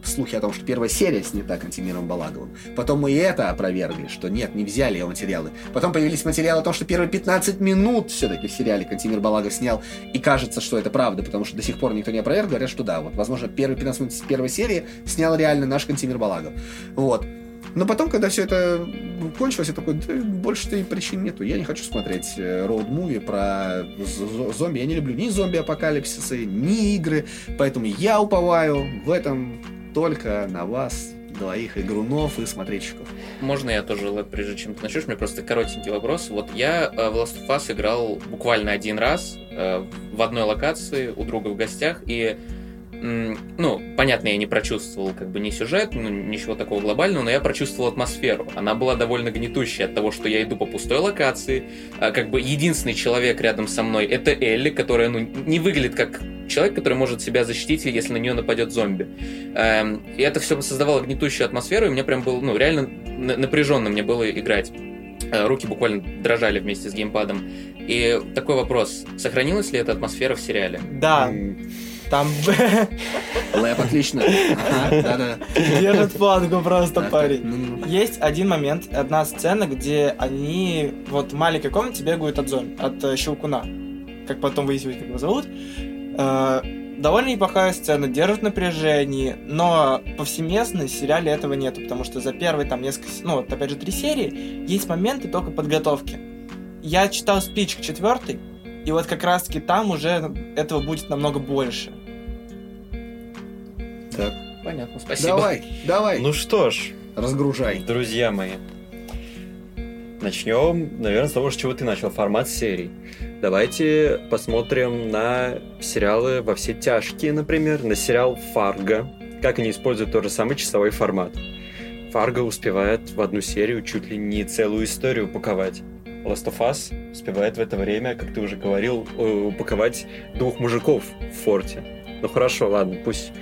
слухи о том, что первая серия снята Кантимиром Балаговым. Потом мы и это опровергли, что нет, не взяли его материалы. Потом появились материалы о том, что первые 15 минут все-таки в сериале Кантимир Балагов снял, и кажется, что это правда, потому что до сих пор никто не опроверг, говорят, что да, вот, возможно, первые 15 минут первой серии снял реально наш Кантимир Балагов. Вот. Но потом, когда все это кончилось, я такой, да, больше-то и причин нету. Я не хочу смотреть роуд-муви про з- зомби. Я не люблю ни зомби-апокалипсисы, ни игры. Поэтому я уповаю в этом только на вас, двоих игрунов и смотрельщиков. Можно я тоже, Лэп, прежде чем ты начнешь, у меня просто коротенький вопрос. Вот я э, в Last of Us играл буквально один раз э, в одной локации у друга в гостях, и ну, понятно, я не прочувствовал как бы ни сюжет, ну, ничего такого глобального, но я прочувствовал атмосферу. Она была довольно гнетущая от того, что я иду по пустой локации, а, как бы единственный человек рядом со мной это Элли, которая, ну, не выглядит как человек, который может себя защитить, если на нее нападет зомби. Эм, и это все создавало гнетущую атмосферу, и мне прям было, ну, реально напряженно мне было играть. Э, руки буквально дрожали вместе с геймпадом. И такой вопрос, сохранилась ли эта атмосфера в сериале? Да. Там Лэп отлично. Ага, да-да. держит планку просто парень. так, ну-ну. Есть один момент, одна сцена, где они вот в маленькой комнате бегают от зомби, от э, щелкуна. Как потом выяснилось, как его зовут. Э, довольно неплохая сцена, держит напряжение, но повсеместно в сериале этого нету, потому что за первые там несколько, ну вот опять же три серии, есть моменты только подготовки. Я читал спич к четвертой, и вот как раз таки там уже этого будет намного больше. Так, Понятно, спасибо. давай, давай, Ну что ж, разгружай. друзья мои, начнем, наверное, с того, с чего ты начал, формат серий. Давайте посмотрим на сериалы «Во все тяжкие», например, на сериал «Фарго», как они используют тот же самый часовой формат. Фарго успевает в одну серию чуть ли не целую историю упаковать. Last of Us успевает в это время, как ты уже говорил, э, упаковать двух мужиков в форте. Ну хорошо, ладно, пусть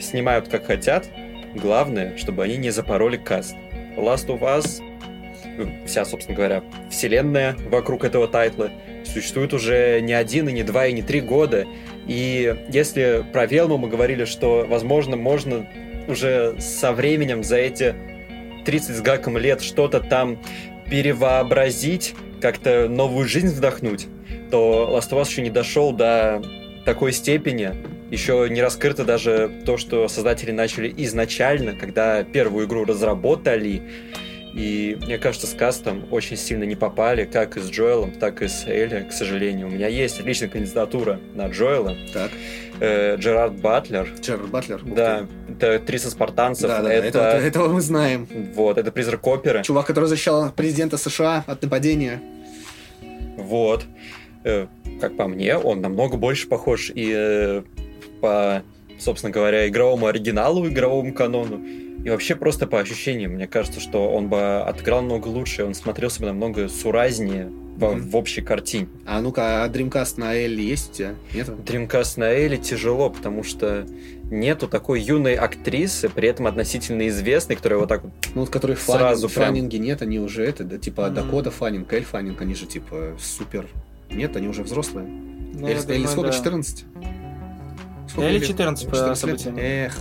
снимают как хотят. Главное, чтобы они не запороли каст. Last of Us, э, вся, собственно говоря, вселенная вокруг этого тайтла, существует уже не один, и не два, и не три года. И если про Велму мы говорили, что, возможно, можно уже со временем за эти 30 с гаком лет что-то там перевообразить, как-то новую жизнь вдохнуть, то Last of Us еще не дошел до такой степени, еще не раскрыто даже то, что создатели начали изначально, когда первую игру разработали. И мне кажется, с кастом очень сильно не попали, как и с Джоэлом, так и с Элли, к сожалению. У меня есть личная кандидатура на Джоэла. Так, Э, Джерард Батлер. Джерард Батлер. Да, это актриса спартанцев. Да, да, да, это, этого, этого мы знаем. Вот, это призрак оперы. Чувак, который защищал президента США от нападения. Вот. Э, Как по мне, он намного больше похож и э, по, собственно говоря, игровому оригиналу, игровому канону, и вообще просто по ощущениям. Мне кажется, что он бы отыграл намного лучше, он смотрелся бы намного суразнее в, Мгм. в общей картине. А ну-ка, а dream cast на Элли есть у тебя? Нет? Dream cast на Элли тяжело, потому что нету такой юной актрисы, при этом относительно известной, которая вот так вот Ну, вот которые Сразу фаннинг, прям. фаннинги нет, они уже это, да, типа Мгм. Дакота Фаннинг, Эль Фаннинг, они же типа супер. Нет, они уже взрослые. Ну, Эль, Эль сколько, да. 14? Элли лет? 14 по 14 лет? событиям. Эх.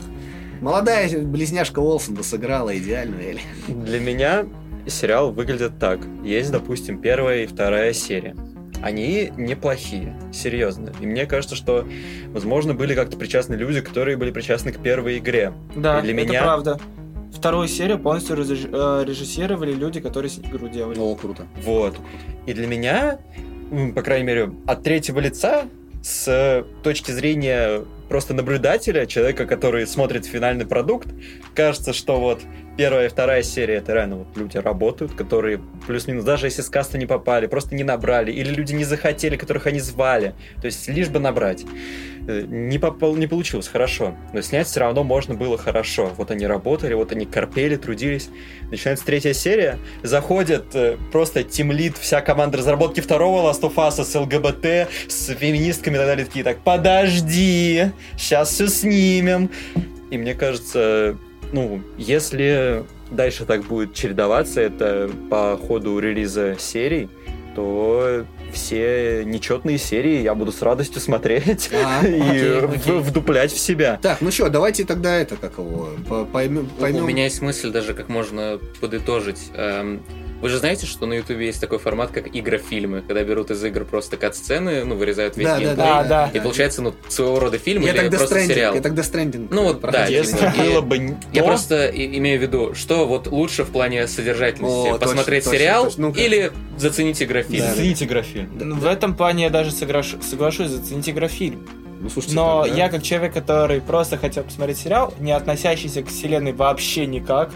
Молодая близняшка Олсен бы сыграла идеальную Элли. Для меня сериал выглядит так. Есть, допустим, первая и вторая серия. Они неплохие, серьезно. И мне кажется, что, возможно, были как-то причастны люди, которые были причастны к первой игре. Да, И для это меня- правда. Вторую серию полностью э, режиссировали люди, которые с- игру делали. О, круто. Вот. И для меня, по крайней мере, от третьего лица, с точки зрения просто наблюдателя, человека, который смотрит финальный продукт, кажется, что вот первая и вторая серия это реально вот люди работают, которые плюс-минус, даже если с каста не попали, просто не набрали, или люди не захотели, которых они звали, то есть лишь бы набрать. Э, Не, попал, не получилось хорошо, но снять все равно можно было хорошо. Вот они работали, вот они корпели, трудились. Начинается третья серия, заходит э, просто тимлит, вся команда разработки второго Last of Us с ЛГБТ, с феминистками и так далее, такие, так, подожди, сейчас все снимем. И мне кажется, ну, если дальше так будет чередоваться, это по ходу релиза серий, то все нечетные серии я буду с радостью смотреть А, и окей, окей. вдуплять в себя. Так, ну что, давайте тогда это, как его, по- поймем... У- поймем... У меня есть мысль даже, как можно подытожить. Эм, Вы же знаете, что на Ютубе есть такой формат, как игрофильмы, когда берут из игр просто кат-сцены, ну, вырезают весь Да, да, геймплей, Да, да. и получается, ну, своего рода фильм Я или просто Stranding, сериал. я так Death Stranding Ну вот, да, Если типа, и- было бы Я то, просто имею в виду, что вот лучше в плане содержательности, О, точно, посмотреть точно, сериал точно. Ну-ка. или заценить игрофильм. Да, да. Зацените игрофильм. Ну, В этом плане я даже соглаш- соглашусь, зацените игрофильм. Ну, слушайте, Но да. я как человек, который просто хотел посмотреть сериал, не относящийся к вселенной вообще никак,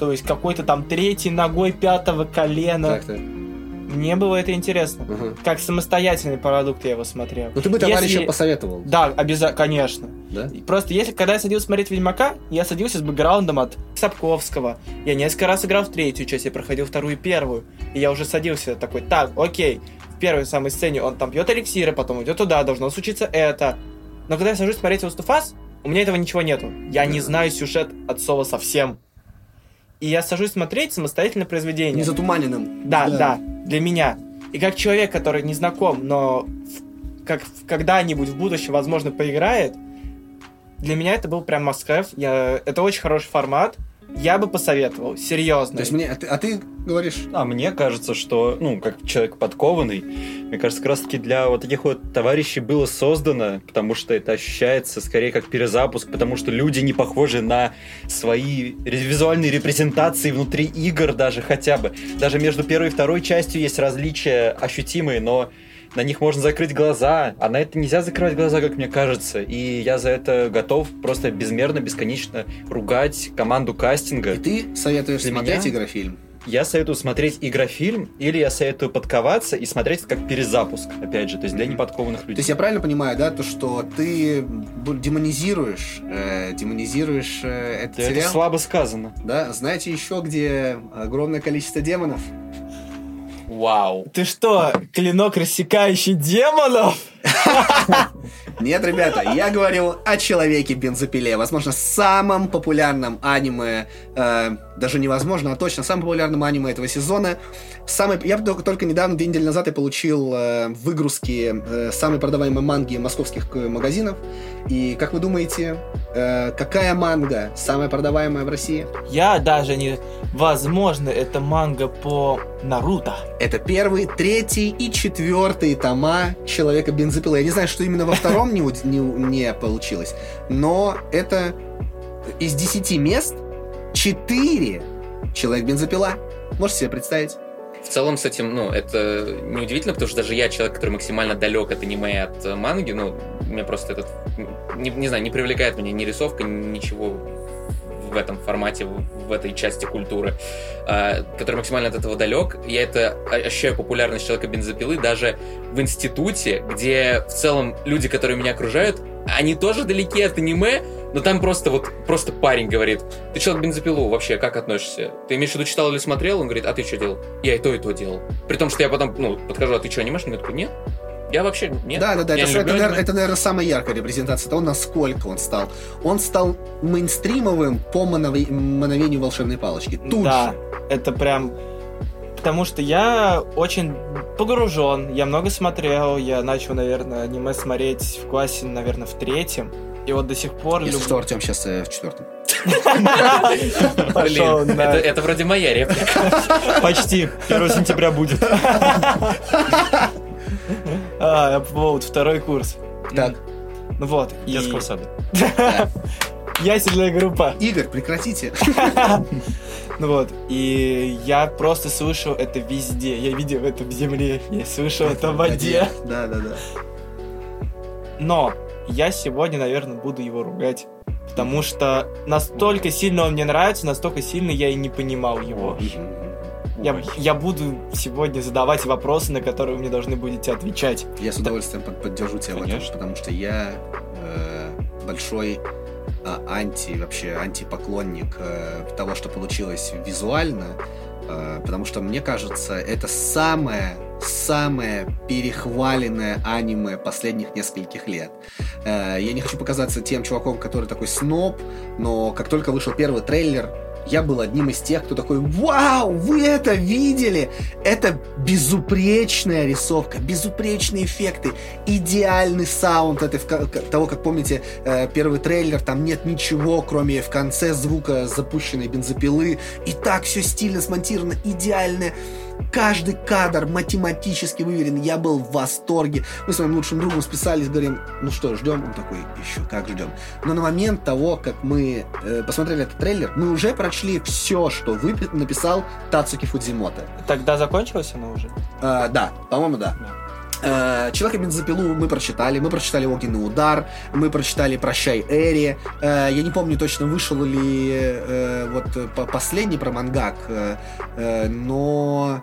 то есть какой-то там третьей ногой пятого колена, Так-то. мне было это интересно. Ага. Как самостоятельный продукт я его смотрел. Ну, ты бы товарища Если- посоветовал, Да, обязательно, конечно. да? Просто если, когда я садился смотреть Ведьмака, я садился с бэкграундом от Сапковского. Я несколько раз играл в третью часть, я проходил вторую и первую. И я уже садился такой, так, окей, в первой самой сцене он там пьет эликсиры, потом идет туда, должно случиться это. Но когда я сажусь смотреть Us, у меня этого ничего нету. Я не знаю сюжет от слова совсем. И я сажусь смотреть самостоятельное произведение. Не затуманенным. Да, да, для меня. И как человек, который не знаком, но в- как когда-нибудь в будущем, возможно, поиграет, для меня это был прям must-have. Я... Это очень хороший формат. Я бы посоветовал, серьезно. То есть мне, а ты, а ты говоришь, А мне кажется, что, ну, как человек подкованный, мне кажется, как раз-таки для вот таких вот товарищей было создано, потому что это ощущается скорее как перезапуск, потому что люди не похожи на свои визуальные репрезентации внутри игр даже хотя бы. Даже между первой и второй частью есть различия ощутимые, но на них можно закрыть глаза, а на это нельзя закрывать глаза, как мне кажется. И я за это готов просто безмерно, бесконечно ругать команду кастинга. и ты советуешь Для смотреть меня? игрофильм? Я советую смотреть игрофильм, или я советую подковаться и смотреть как перезапуск, опять же, то есть для неподкованных То людей. есть я правильно понимаю, да, то, что ты демонизируешь, э, демонизируешь э, этот это сериал? слабо сказано. Да, знаете еще, где огромное количество демонов? Вау. Ты что, клинок рассекающий демонов? Нет, ребята, я говорил о Человеке-бензопиле. Возможно, самом популярном аниме, э, даже невозможно, а точно самом популярном аниме этого сезона. Самый, я только, только недавно, две недели назад, я получил э, выгрузки э, самой продаваемой манги московских э, магазинов. И, как вы думаете, э, какая манга самая продаваемая в России? Я даже не... Возможно, это манга по Наруто. Это первый, третий и четвертый тома Человека бензопилы. Я не знаю, что именно во втором не, не, не получилось, но это из десяти мест четыре Человек бензопила. Можете себе представить? В целом с этим, ну, это неудивительно, потому что даже я человек, который максимально далек от аниме от э, манги, ну, мне просто этот, не, не знаю, не привлекает меня ни рисовка, ничего в этом формате, в этой части культуры, а, который максимально от этого далек. Я это ощущаю популярность человека бензопилы даже в институте, где в целом люди, которые меня окружают, они тоже далеки от аниме, но там просто вот просто парень говорит, ты человек бензопилу вообще как относишься? Ты имеешь в виду читал или смотрел? Он говорит, а ты что делал? Я и то, и то делал. При том, что я потом, ну, подхожу, а ты что, анимешник? Я такой, нет. Я вообще, нет. да, да, да. я Это, не это, наверное, аниме». это, наверное, самая яркая репрезентация того, насколько он стал. Он стал мейнстримовым по манове- мановению волшебной палочки. Тут да, же. это прям... Потому что я очень погружен, я много смотрел, я начал, наверное, аниме смотреть в классе, наверное, в третьем. И вот до сих пор Если люблю... что, Артем сейчас в четвертом. Блин, это, вроде моя реплика. Почти. 1 сентября будет. А, вот, второй курс. Так, Ну вот. Детского сада. Ясельная группа. Игорь, прекратите. Ну вот, и я просто слышал это везде. Я видел это в земле, я слышал это в воде. Да, да, да. Но я сегодня, наверное, буду его ругать. Потому что настолько сильно он мне нравится, настолько сильно я и не понимал его. Я, я буду сегодня задавать вопросы, на которые вы мне должны будете отвечать. Я с удовольствием под- поддержу тебя в этом, Конечно. потому что я э, большой а, анти, вообще антипоклонник э, того, что получилось визуально, э, потому что мне кажется, это самое самое перехваленное аниме последних нескольких лет. Э, я не хочу показаться тем чуваком, который такой сноб, но как только вышел первый трейлер, я был одним из тех, кто такой, вау, вы это видели? Это безупречная рисовка, безупречные эффекты, идеальный саунд этой, того, как помните, э, первый трейлер, там нет ничего, кроме в конце звука запущенной бензопилы, и так все стильно смонтировано, идеально. Каждый кадр математически выверен. Я был в восторге. Мы с моим лучшим другом списались, говорим, ну что, ждем? Он такой, еще как ждем. Но на момент того, как мы э, посмотрели этот трейлер, мы уже прочли все, что выпи- написал Тацуки Фудзимото. Тогда закончилось оно уже? Э, да, по-моему, да. Э, Человека бензопилу мы прочитали, мы прочитали Огненный удар, мы прочитали Прощай Эри. Э, я не помню точно вышел ли э, вот по- последний про мангак, но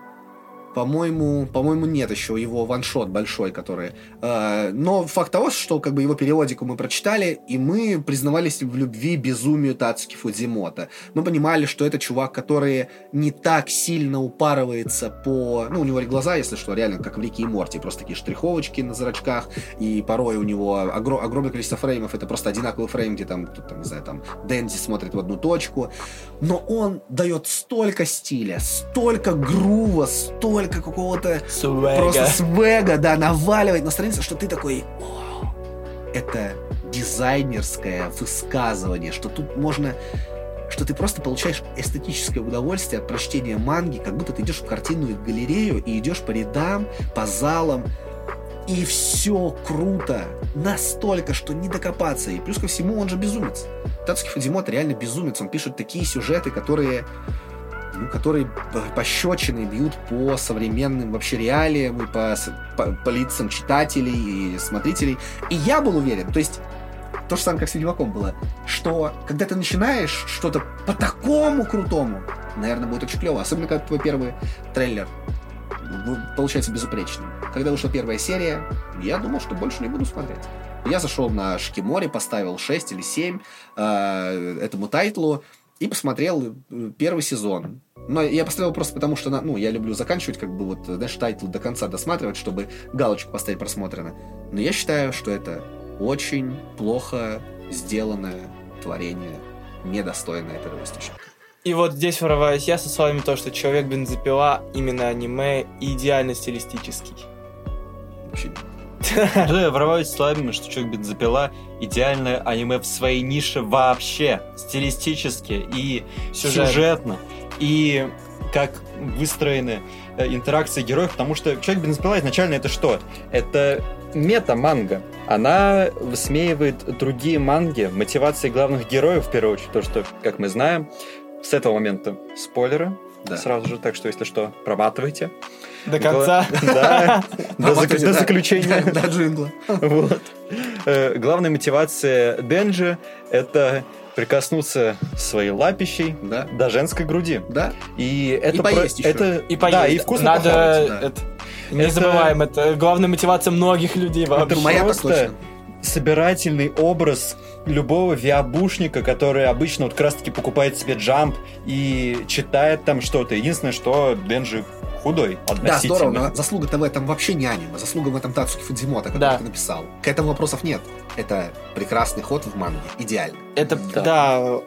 По-моему, по-моему, нет еще его ваншот большой, который. Э, но факт того, что как бы его периодику мы прочитали, и мы признавались в любви безумию Тацуки Фудзимота. Мы понимали, что это чувак, который не так сильно упарывается по... Ну, у него глаза, если что, реально, как в Рике и Морти, просто такие штриховочки на зрачках, и порой у него огр- огромное количество фреймов, это просто одинаковый фрейм, где там, тут, там, не знаю, там, Дэнди смотрит в одну точку, но он дает столько стиля, столько грува, столько какого-то Свега. просто свега, да, наваливает на страницу, что ты такой, «О, это дизайнерское высказывание, что тут можно что ты просто получаешь эстетическое удовольствие от прочтения манги, как будто ты идешь в картинную галерею и идешь по рядам, по залам, и все круто. Настолько, что не докопаться. И плюс ко всему, он же безумец. Тацуки Фудзимото реально безумец. Он пишет такие сюжеты, которые ну, которые п- пощечины бьют по современным вообще реалиям и по, по, по лицам читателей и смотрителей. И я был уверен, то есть то же самое, как с Ведьмаком было, что когда ты начинаешь что-то по такому крутому, наверное, будет очень клево. Особенно, когда твой первый трейлер получается безупречным. Когда вышла первая серия, я думал, что больше не буду смотреть. Я зашел на Шикимори, поставил 6 или 7 э, этому тайтлу и посмотрел э, первый сезон. Но я поставил просто потому, что, ну, я люблю заканчивать, как бы, вот, знаешь, тайтл до конца досматривать, чтобы галочку поставить просмотрено. Но я считаю, что это очень плохо сделанное творение, недостойное этого источника. И вот здесь врываюсь я со словами то, что Человек бензопила именно аниме идеально стилистический. Вообще, Да, я врываюсь словами, что человек бензопила идеальное аниме в своей нише вообще, стилистически и Сюжет. сюжетно, и как выстроены э, интеракции героев, потому что человек бензопила изначально это что? Это мета-манга. Она высмеивает другие манги, мотивации главных героев, в первую очередь, то, что, как мы знаем, с этого момента спойлеры, да. сразу же, так что, если что, проматывайте. До конца. Да, до до заключения. Да, джингла. Э, Главная мотивация Денджи — это прикоснуться своей лапищей Да. до женской груди. Да. И это... поесть еще. это И поесть. Да, и вкусно Надо... похавать, да. это- Не Это- забываем, это главная мотивация многих людей вообще. Это Моя так просто точно. собирательный образ любого виабушника, который обычно вот как раз-таки покупает себе джамп и читает там что-то. Единственное, что Денджи худой Да, здорово, но заслуга-то в этом вообще не аниме. Заслуга в этом Тацуки Фудзимото, который Да. ты написал. К этому вопросов нет. Это прекрасный ход в манге. Идеально. Это Да. да.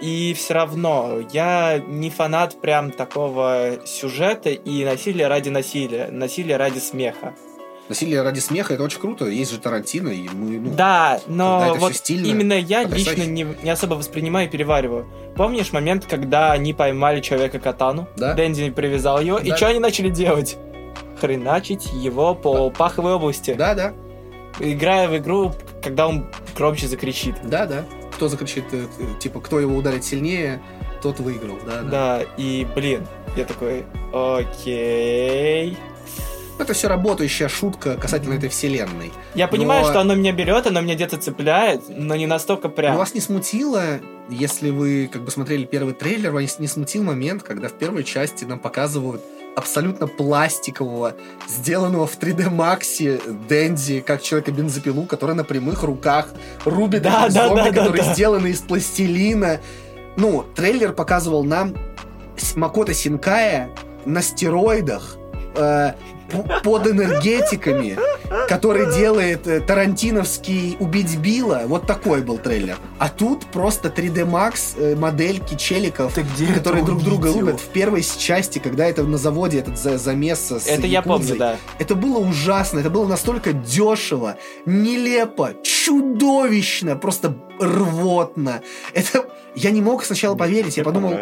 И все равно я не фанат прям такого сюжета и насилия ради насилия, насилия ради смеха. Насилие ради смеха это очень круто. Есть же Тарантино, и мы, ну, да, но вот стильно, именно я потрясающе. лично не, не особо воспринимаю и перевариваю. Помнишь момент, когда они поймали человека катану? Да. Дэнди привязал его, и Да. что они начали делать? Хреначить его по паховой области, Да, да, играя в игру, когда он громче закричит. да, да. Кто закричит, э, типа, кто его ударит сильнее, тот выиграл. Да, да. Да, и, блин, я такой, окей. Это все работающая шутка касательно этой вселенной. Я понимаю, Но- что оно меня берет, оно меня где-то цепляет, но не настолько прям. Но вас не смутило, если вы как бы смотрели первый трейлер, вас не смутил момент, когда в первой части нам показывают абсолютно пластикового, сделанного в 3D Максе Дэнди, как человека-бензопилу, который на прямых руках рубит Да, да, зомби, да, да, которые да. сделаны из пластилина. Ну, трейлер показывал нам Макото Синкая на стероидах, э, под энергетиками, который делает э, тарантиновский «Убить Билла». Вот такой был трейлер. А тут просто 3D Max э, модельки челиков, которые друг друга рубят. В первой части, когда это на заводе, этот за- замес с Это я помню, якудзой. да. Это было ужасно, это было настолько дешево, нелепо, чудовищно, просто рвотно. Это... Я не мог сначала поверить, я подумал,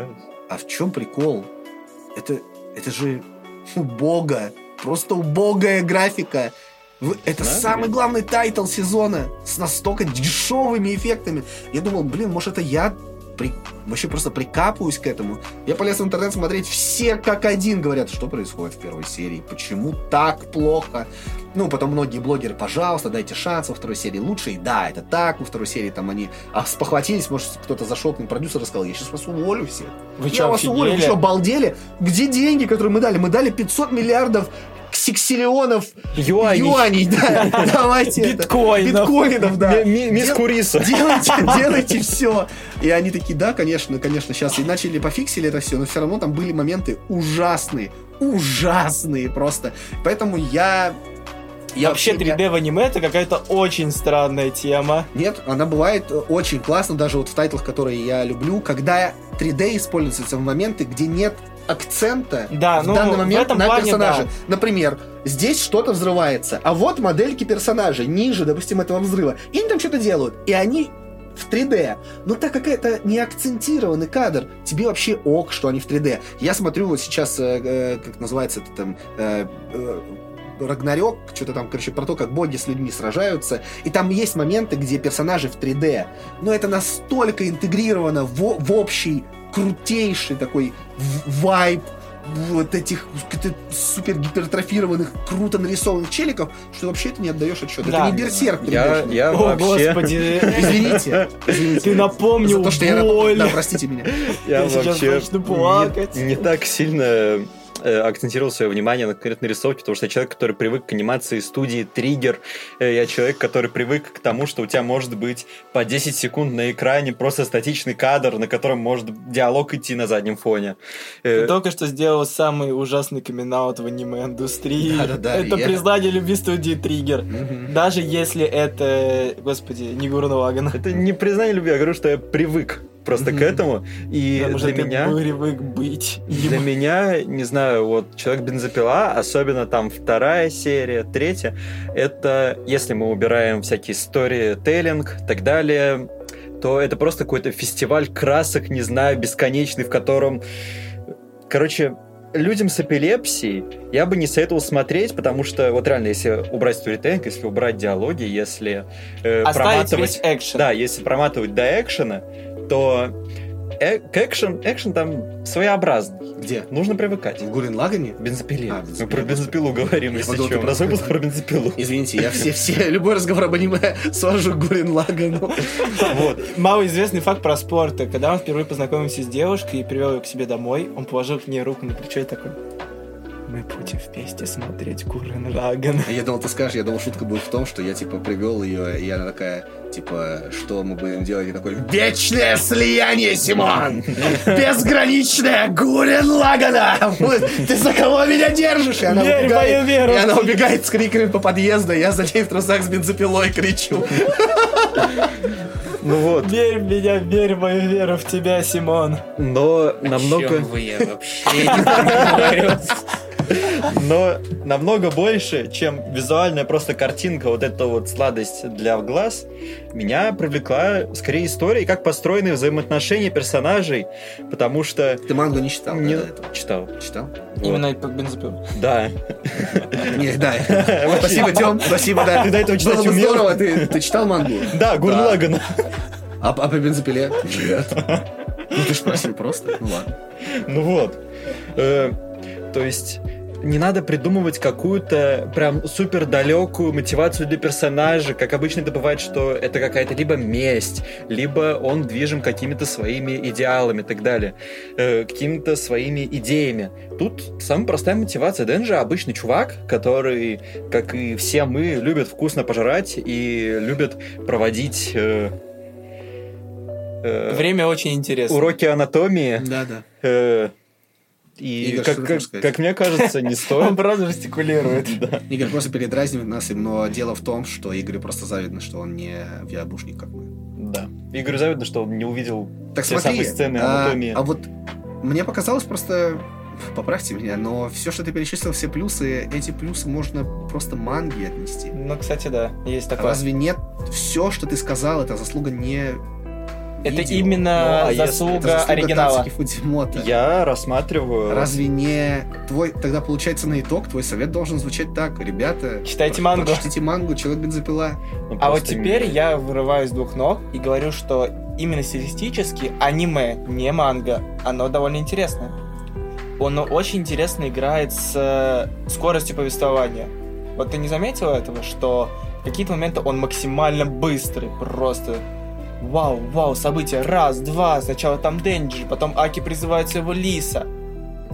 а в чем прикол? Это, это же убого. Просто убогая графика. Это Да, самый блин. главный тайтл сезона с настолько дешевыми эффектами. Я думал, блин, может это я при, вообще просто прикапываюсь к этому. Я полез в интернет смотреть, все как один говорят, что происходит в первой серии, почему так плохо. Ну, потом многие блогеры, пожалуйста, дайте шанс во второй серии лучше. И да, это так, во второй серии там они а, спохватились, может, кто-то зашел к ним, продюсер и сказал, я сейчас вас уволю всех. Вы я что, вас уволю, вы офигели? что, обалдели? Где деньги, которые мы дали? Мы дали 500 миллиардов сексиллионов Юаней. юаней, да, давайте. Биткоинов. Биткоинов, да. Ми- ми- Мисс Куриса. Делайте, делайте все. И они такие, да, конечно, конечно, сейчас. И начали пофиксили это все, но все равно там были моменты ужасные, ужасные просто. Поэтому я... Я Вообще я- 3D в аниме это какая-то очень странная тема. Нет, она бывает очень классно, даже вот в тайтлах, которые я люблю, когда 3D используется в моменты, где нет акцента Да, в ну, данный в момент этом на плане персонаже. да. Например, здесь что-то взрывается, а вот модельки персонажа ниже, допустим, этого взрыва. И они там что-то делают, и они в 3D. Но так как это не акцентированный кадр, тебе вообще ок, что они в 3D. Я смотрю вот сейчас, э, э, как называется это там, э, э, Рагнарёк, что-то там, короче, про то, как боги с людьми сражаются. И там есть моменты, где персонажи в 3D. Но это настолько интегрировано в, в общий, крутейший такой вайб вот этих супер гипертрофированных, круто нарисованных челиков, что вообще ты не отдаешь отчет. Да. Это не берсерк Я, 3D-шный. я О, вообще... господи. Извините, извините. Ты напомнил За то, что я... Да, простите меня. Я Я сейчас вообще начну плакать. не, не так сильно акцентировал свое внимание на конкретной рисовке, потому что я человек, который привык к анимации студии Триггер. Э, Я человек, который привык к тому, что у тебя может быть по 10 секунд на экране просто статичный кадр, на котором может диалог идти на заднем фоне. Э, Ты только что сделал самый ужасный камин в аниме-индустрии. Это я- признание любви студии Триггер. Даже если это, господи, не Гурен Лаган. Это не признание любви, я говорю, что я привык просто к Мгм. этому. И что для меня... привык быть. Для им. меня, не знаю, вот человек бензопила, особенно там вторая серия, третья, это если мы убираем всякие истории, тейлинг и так далее, то это просто какой-то фестиваль красок, не знаю, бесконечный, в котором, короче, людям с эпилепсией я бы не советовал смотреть, потому что вот реально, если убрать сторитейнг, если убрать диалоги, если э, Оставить проматывать... Да, если проматывать до экшена, то э- к экшен, экшен там своеобразный. Где? Нужно привыкать. В Гурен Лагане? Бензопиле. А, Мы бензопила, про бензопилу говорим, Я если что. У нас про- выпуск про бензопилу. Извините, я все, все, любой разговор об аниме свожу к Гурен Лагану. Вот. Малоизвестный факт про спорт. Когда он впервые познакомился с девушкой и привел ее к себе домой, он положил к ней руку на плечо и такой... Мы будем вместе смотреть Гурен Лаган. Я думал, ты скажешь, я думал, шутка будет в том, что я, типа, привел ее, и она такая, типа, что мы будем делать? И такой, вечное слияние, Симон! Безграничное Гурен Лагана! Ты за кого меня держишь? И она Верь убегает, мою веру. и она убегает с криками по подъезду, я за ней в трусах с бензопилой кричу. Ну вот. Верь в меня, верь в мою веру в тебя, Симон. Но О намного, чем вы? Я вообще не. Но намного больше, чем визуальная просто картинка, вот эта вот сладость для глаз, меня привлекла скорее история и как построены взаимоотношения персонажей, потому что Ты мангу не читал, не да, читал. Читал? Вот. Именно по бензопилу. Да. Не, да. Спасибо, Тём, спасибо, да. Ты до этого читать умел? здорово, ты, читал мангу? Да, Гурлаган. А, а по бензопиле? Нет. Ну ты ж спросил просто. Ну ладно. Ну вот. Э, то есть не надо придумывать какую-то прям супер далекую мотивацию для персонажа. Как обычно это бывает, что это какая-то либо месть, либо он движим какими-то своими идеалами и так далее, э, какими-то своими идеями. Тут самая простая мотивация. Дэнджи обычный чувак, который, как и все мы, любит вкусно пожрать и любит проводить э, э, Время очень интересно. уроки анатомии. Да, да. Э, И Игорь, как, как, как мне кажется, не Он стоит. просто жестикулирует. Игорь просто передразнивает нас, но дело в том, что Игорю просто завидно, что он не виабушник, как мы. Да. Игорю завидно, что он не увидел Так Те смотри, самые сцены а, анатомии. а вот мне показалось просто, поправьте меня, но все, что ты перечислил, все плюсы, эти плюсы можно просто манги отнести. Ну, кстати, да, есть такое. Разве нет? Все, что ты сказал, это заслуга не Это видео. именно Ну, а Это заслуга заслуга оригинала. Тацуки Фудзимото. Я рассматриваю... Разве не твой, тогда получается на итог, твой совет должен звучать так, ребята. Читайте мангу. Прочтите мангу, человек бензопила. ну, А вот теперь не- я вырываюсь с двух ног и говорю, что именно стилистически аниме, не манга, оно довольно интересное. Оно очень интересно играет с э, скоростью повествования. Вот ты не заметил этого, что в какие-то моменты он максимально быстрый, просто вау, вау, события, раз, два, сначала там Денджи, потом Аки призывает своего Лиса,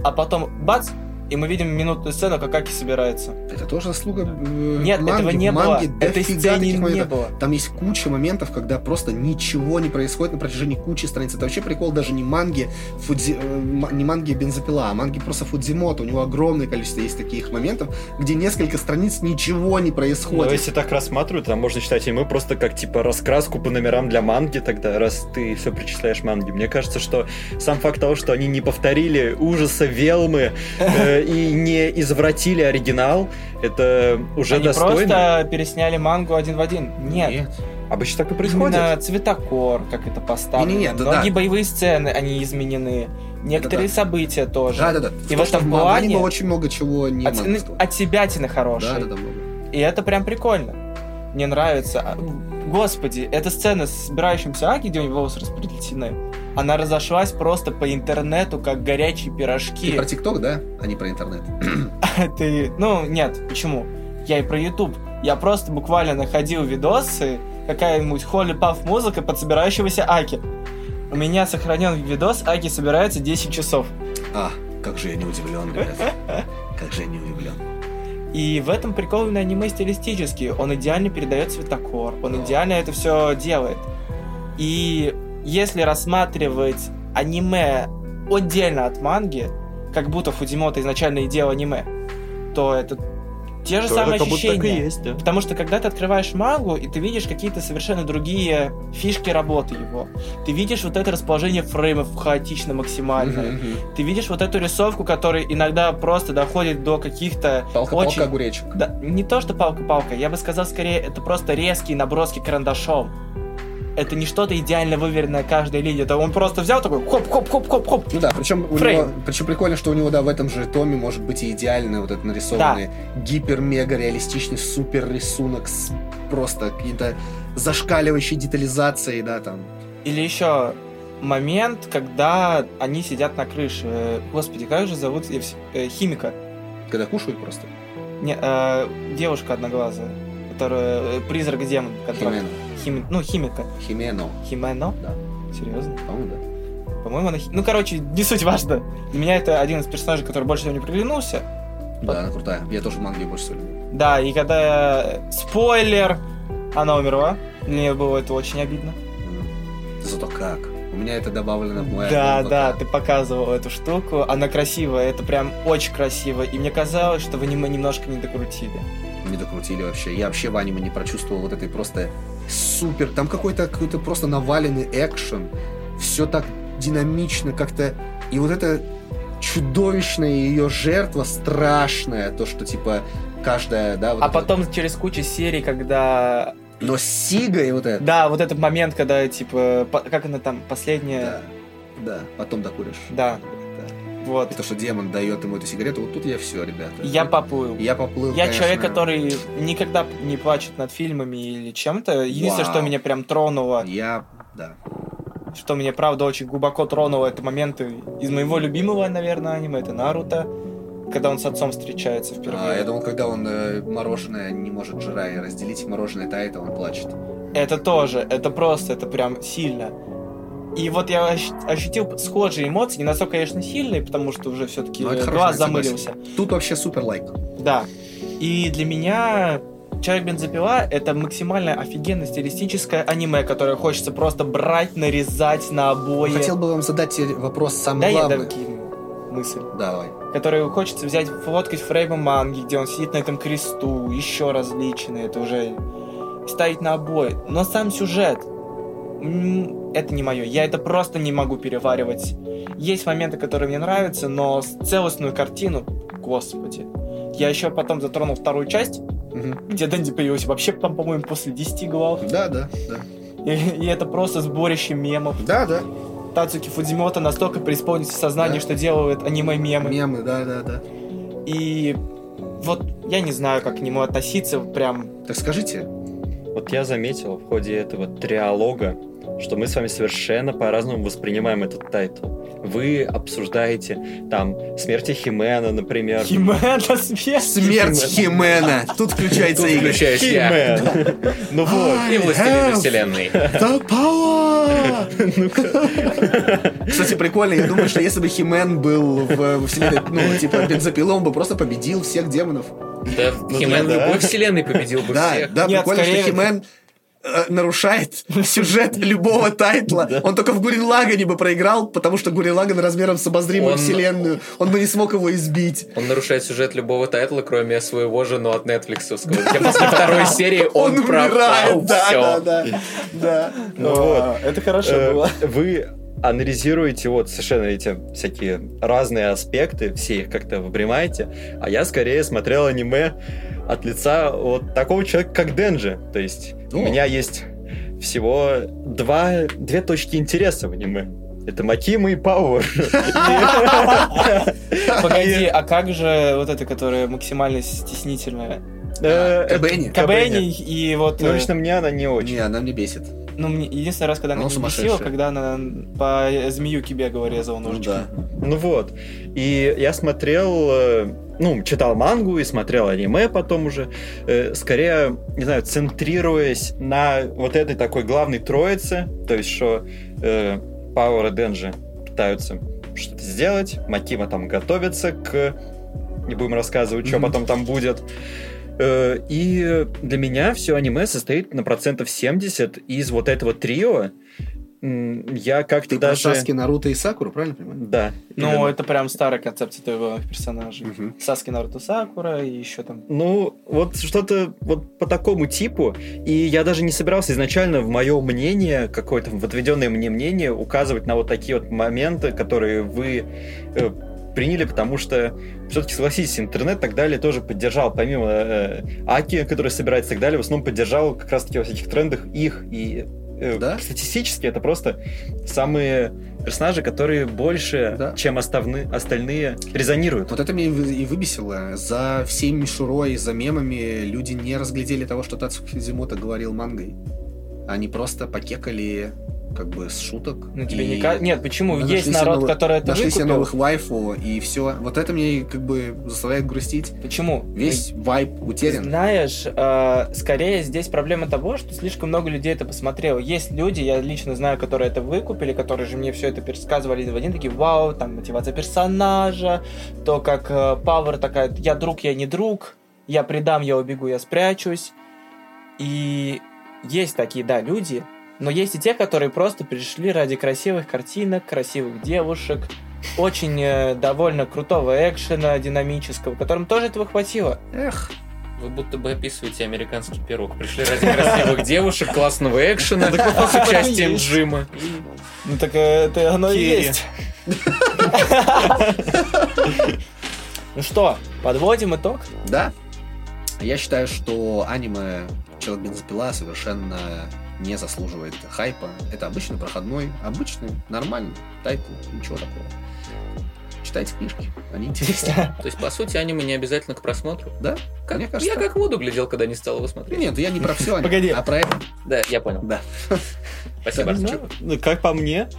а потом бац, и мы видим минутную сцену, как Аки собирается. Это тоже заслуга э, Нет, манги. этого не В манге было. Этой дофига сцены не моментов. было. Там есть куча моментов, когда просто ничего не происходит на протяжении кучи страниц. Это вообще прикол даже не манги, Фудзи, э, не манги бензопила, а манги просто Фудзимото. У него огромное количество есть таких моментов, где несколько страниц ничего не Но происходит. если так рассматривать, там можно считать и мы просто как типа раскраску по номерам для манги тогда, раз ты все причисляешь манги. Мне кажется, что сам факт того, что они не повторили ужаса Велмы э, и не извратили оригинал, это уже Они достойно. просто пересняли мангу один в один. Нет. Обычно так и происходит. Именно цветокор, как это поставлено. Не-не-не, да, Многие да. боевые сцены, они изменены. Некоторые Да-да. события тоже. Да, да, да. И в этом в плане- аниме очень много чего не От, от себятины хорошие. Да, да, да, много. И это прям прикольно. Мне нравится. А, Господи, эта сцена с собирающимся Аки, где у него волосы расплетены, она разошлась просто по интернету, как горячие Ты пирожки. про ТикТок, да, а не про интернет? Ты, ну, нет, почему? Я и про YouTube. Я просто буквально находил видосы, какая-нибудь Холли Паф музыка под собирающегося Аки. У меня сохранен видос, Аки собирается 10 часов. А, как же я не удивлен, ребят. Как же я не удивлен. И в этом прикол именно аниме стилистически. Он идеально передает цветокор, он идеально это все делает. И если рассматривать аниме отдельно от манги, как будто Фудзимото изначально и делал аниме, то это те же То самые ощущения. есть, да. Потому что когда ты открываешь мангу, и ты видишь какие-то совершенно другие фишки работы его. Ты видишь вот это расположение фреймов хаотично максимальное. Мгм, мгм. Ты видишь вот эту рисовку, которая иногда просто доходит до каких-то Палка-палка очень... огуречек. Да, не то, что палка-палка, я бы сказал скорее, это просто резкие наброски карандашом. Это не что-то идеально выверенное каждая линия. Это он просто взял такой хоп-хоп-хоп-хоп-хоп. Ну да, причем у Фрейм. него, причем прикольно, что у него, да, в этом же томе может быть и идеальный вот этот нарисованный гипер-мега реалистичный супер рисунок с просто какие-то зашкаливающей детализацией, да, там. Или еще момент, когда они сидят на крыше. Э, Господи, как же зовут э, химика? Когда кушают просто. Не, э, девушка одноглазая, которая э, призрак демон. который- Химено. Хими- ну, химика. Химено. Химено? Да. Серьезно? По-моему, да. По-моему, она... Ну, короче, не суть важно. Для меня это один из персонажей, который больше всего не приглянулся. Да, она крутая. Я тоже мангу больше всего люблю. Да, и когда... Спойлер! Она умерла. Нее было это очень обидно. Зато как. У меня это добавлено в мой да, альбом да, ты показывал эту штуку. Она красивая, это прям очень красиво. И мне казалось, что в аниме немножко не докрутили. Не докрутили вообще. Я вообще в аниме не прочувствовал вот этой просто супер... Там какой-то какой-то просто наваленный экшен. Все так динамично как-то... И вот это чудовищная ее жертва страшная. То, что типа каждая, да, вот а потом через кучу серий, когда... Но Сига и вот это... Да, вот этот момент, когда, типа, по- как она там, последняя... Да, да, потом докуришь. Да. Вот. И то, что демон дает ему эту сигарету, вот тут я все, ребята. Я Вот поплыл. Я поплыл, Я конечно. человек, который никогда не плачет над фильмами или чем-то. Единственное, Вау. что меня прям тронуло, Я... Да. что меня правда очень глубоко тронуло, это моменты из моего любимого, наверное, аниме, это Наруто, когда он с отцом встречается впервые. А, я думал, когда он э, мороженое не может жира и разделить, мороженое тает, а он плачет. Это тоже, это просто, это прям сильно. И вот я ощ- ощутил схожие эмоции, не настолько, конечно, сильные, потому что уже все-таки хорошо, глаз я согласен. замылился. Тут вообще супер лайк. Да. И для меня Человек бензопила это максимально офигенно стилистическое аниме, которое хочется просто брать, нарезать на обои. Хотел бы вам задать вопрос самый да, я главный. да, кину мысль. Давай. Которую хочется взять, фоткать фреймы манги, где он сидит на этом кресту, еще различные, это уже ставить на обои. Но сам сюжет, это не мое. Я это просто не могу переваривать. Есть моменты, которые мне нравятся, но целостную картину, господи. Я еще потом затронул вторую часть, Мгм. где Дэндзи появился вообще, там, по-моему, после 10 глав. Да, да, да. И, и это просто сборище мемов. Да, да. Тацуки Фудзимото настолько преисполнился сознание, Да. что делает аниме-мемы. Мемы, да, да, да. И вот я не знаю, как к нему относиться, прям... Так скажите, Вот я заметил в ходе этого триалога, что мы с вами совершенно по-разному воспринимаем этот тайтл. Вы обсуждаете там смерти Химена, например. Химена смерть. Смерть Химена. Тут включается Игорь. включаешь я. Химен. Ну вот. И властелины have вселенной. Кстати, прикольно. Я думаю, что если бы Химен был в, вселенной, ну, типа, бензопилом, он бы просто победил всех демонов. Да, Химен в да. любой вселенной победил бы Да, всех. да, прикольно, что Химен э, нарушает сюжет любого тайтла. Он только в Гурин Лагане бы проиграл, потому что Гурин Лаган размером с обозримую Он- вселенную. Он бы не смог его избить. Он нарушает сюжет любого тайтла, кроме своего же, но от Netflix. Где после второй серии он, пропал. умирает, да, Всё. да, да, да. Ну вот. Это хорошо Э, было. Вы анализируете вот совершенно эти всякие разные аспекты, все их как-то выбремаете, а я скорее смотрел аниме от лица вот такого человека, как Денджи. То есть у О. меня есть всего два, две точки интереса в аниме. Это Макима и Пауэр. Погоди, а как же вот это, которое максимально стеснительное? Э, это- Кабени. Кабени и вот... Ну, э, лично мне она не очень. Не, она мне бесит. Ну, мне единственный раз, когда она Ну, не бесила, когда она по змеюке бегала, резала Ну ножичком. да. Ну вот. И я смотрел, э, ну, читал мангу и смотрел аниме потом уже, э, скорее, не знаю, центрируясь на вот этой такой главной троице, то есть, что э, Пауэр и Денджи пытаются что-то сделать, Макима там готовится к... Не будем рассказывать, что Мгм. потом там будет. Э, И для меня все аниме состоит на процентов 70 из вот этого трио. Я как-то Ты про даже... Саски, Наруто и Сакуру, правильно понимаю? Да. Ну, именно. это прям старая концепция твоего персонажей. Мгм. Саски, Наруто, Сакура и еще там... Ну, вот что-то вот по такому типу. И я даже не собирался изначально в мое мнение, какое-то в отведенное мне мнение, указывать на вот такие вот моменты, которые вы э, приняли, потому что все-таки, согласитесь, интернет и так далее тоже поддержал, помимо э, Аки, который собирается и так далее, в основном поддержал как раз-таки во всяких трендах их. И э, Да? статистически это просто самые персонажи, которые больше, Да. чем оставны- остальные, резонируют. Вот это меня и вы- и выбесило. За всей мишурой, за мемами люди не разглядели того, что Тацу Хидзимото говорил мангой. Они просто покекали как бы с шуток. Ну, тебе и не кажется... Нет, почему? нашли Есть себе народ, новых- который это Нашли себе выкупил. новых вайфу, и все. Вот это мне как бы заставляет грустить. Почему? Весь вайп утерян. Знаешь, э, скорее здесь проблема того, что слишком много людей это посмотрело. Есть люди, я лично знаю, которые это выкупили, которые же мне все это пересказывали в один, такие, вау, там мотивация персонажа, то, как э, такая, я друг, я не друг, я предам, я убегу, я спрячусь. И есть такие, да, люди, но есть и те, которые просто пришли ради красивых картинок, красивых девушек, очень э, довольно крутого экшена динамического, которым тоже этого хватило. Эх, Вы будто бы описываете американский пирог. Пришли ради красивых девушек, классного экшена с участием. Джима. Ну так э, это оно и есть. Ну что, подводим итог? да. Я считаю, что аниме Человек бензопила совершенно не заслуживает хайпа. Это обычный проходной, обычный, нормальный тайтл, ничего такого. Читайте книжки, они интересные. То есть, по сути, аниме не обязательно к просмотру. Да? Как- Мне кажется, я как воду глядел, когда не стал его смотреть. Нет, я не про все, Погоди. а про это. Да, я понял. Да. Спасибо. Ну, ну, как по мне,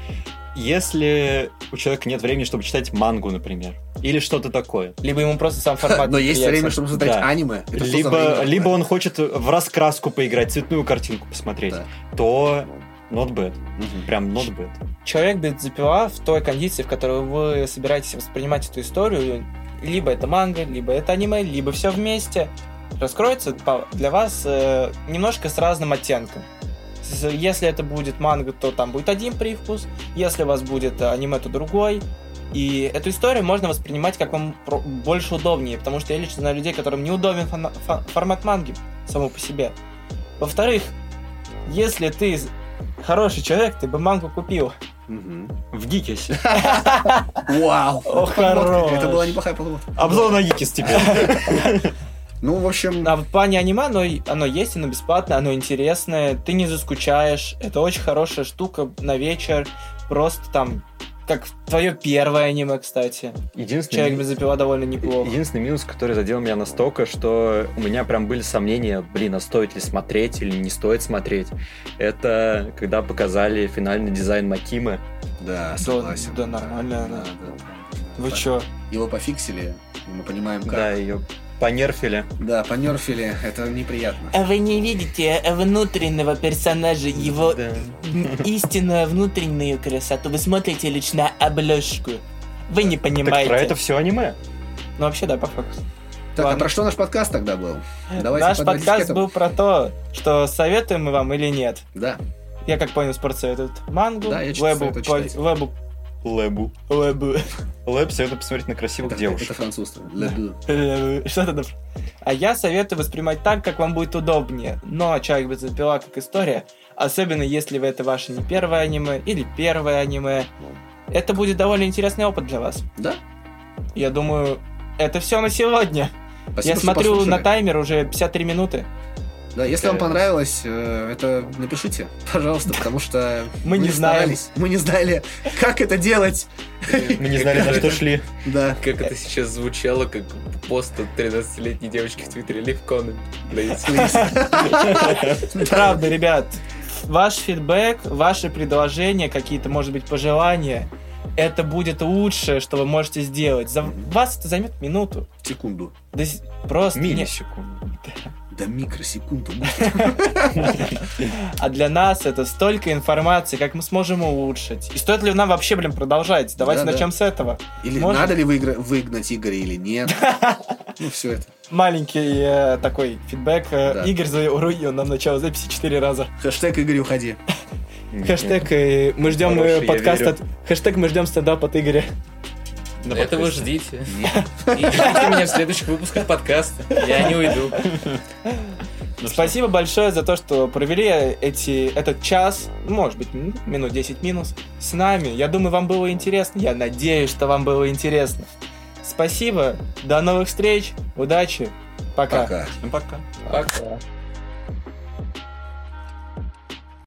если у человека нет времени, чтобы читать мангу, например, или что-то такое, Либо ему просто сам формат Но есть время, чтобы смотреть Да. аниме. Это либо, он хочет в раскраску поиграть, цветную картинку посмотреть, Да. то not bad. Мгм. Прям not bad. Человек бензопила в той кондиции, в которой вы собираетесь воспринимать эту историю, либо это манга, либо это аниме, либо все вместе, раскроется для вас э, немножко с разным оттенком. Если это будет манга, то там будет один привкус, если у вас будет э, аниме, то другой. И эту историю можно воспринимать как вам больше удобнее, потому что я лично знаю людей, которым неудобен формат манги само по себе. Во-вторых, если ты хороший человек, ты бы мангу купил. В Гикесе. Вау! Хорош. Это была неплохая подводка. Обзор на Гикес теперь. Ну, в общем, А в плане аниме оно, оно есть, оно бесплатное, оно интересное, ты не заскучаешь. Это очень хорошая штука на вечер. Просто там как твое первое аниме, кстати. Единственный, Человек ми- без запила довольно неплохо. единственный минус, который задел меня настолько, что у меня прям были сомнения, блин, а стоит ли смотреть или не стоит смотреть. Это когда показали финальный дизайн Макимы. Да, Да, согласен. да, нормально Да, она. да, да. Вы чё? Его пофиксили, мы понимаем, как. Да, ее понерфили. Да, понерфили, это неприятно. А вы не видите внутреннего персонажа, его Да. истинную внутреннюю красоту. Вы смотрите лишь на обложку. Вы не Так понимаете. про это все аниме. Ну вообще да, по факту. Так, а Ладно. про что наш подкаст тогда был? Давайте Наш подкаст был про то, что советуем мы вам или нет. Да, Я как понял, спорт советует мангу, Да, я советую по- читать. Вебу, Лэбу. вебу, Лэб советую посмотреть на красивых это, девушек. это французство. Леду. вебу. что-то там. А я советую воспринимать так, как вам будет удобнее. Но «Человек без запила» как история, особенно если вы это ваше не первое аниме или первое аниме, это будет довольно интересный опыт для вас. Да? Я думаю, это все на сегодня. Спасибо, я что смотрю послушали. на таймер уже 53 минуты. Да, если вам понравилось, э, это напишите, пожалуйста, потому что Мы не старались, мы не знали, как это делать. Мы не знали, на что шли. Да. Как это сейчас звучало, как пост от 13-летней девочки в Твиттере. Please. Правда, ребят, ваш фидбэк, ваши предложения, какие-то, может быть, пожелания, это будет лучшее, что вы можете сделать. За вас это займет минуту. Секунду. Да просто не- Да микросекунду. А для нас это столько информации, как мы сможем улучшить. И стоит ли нам вообще, блин, продолжать? Давайте Да, да. начнем с этого. Или надо ли выгнать Игоря или нет. Ну, все это. Маленький э, такой фидбэк. Э, Да. Игорь заруинил нам начало записи 4 раза. Хэштег Игорь, уходи. Хэштег э, мы ждем э, подкаст от... Хэштег мы ждем стендап от Игоря. На Это вы подкасте. ждите. И ждите меня в следующих выпусках подкаста. Я не уйду. Ну Спасибо большое за то, что провели эти, этот час, может быть, минут 10 минус, с нами. Я думаю, вам было интересно. Я надеюсь, что вам было интересно. Спасибо. До новых встреч. Удачи. Пока. Пока. Пока. Пока.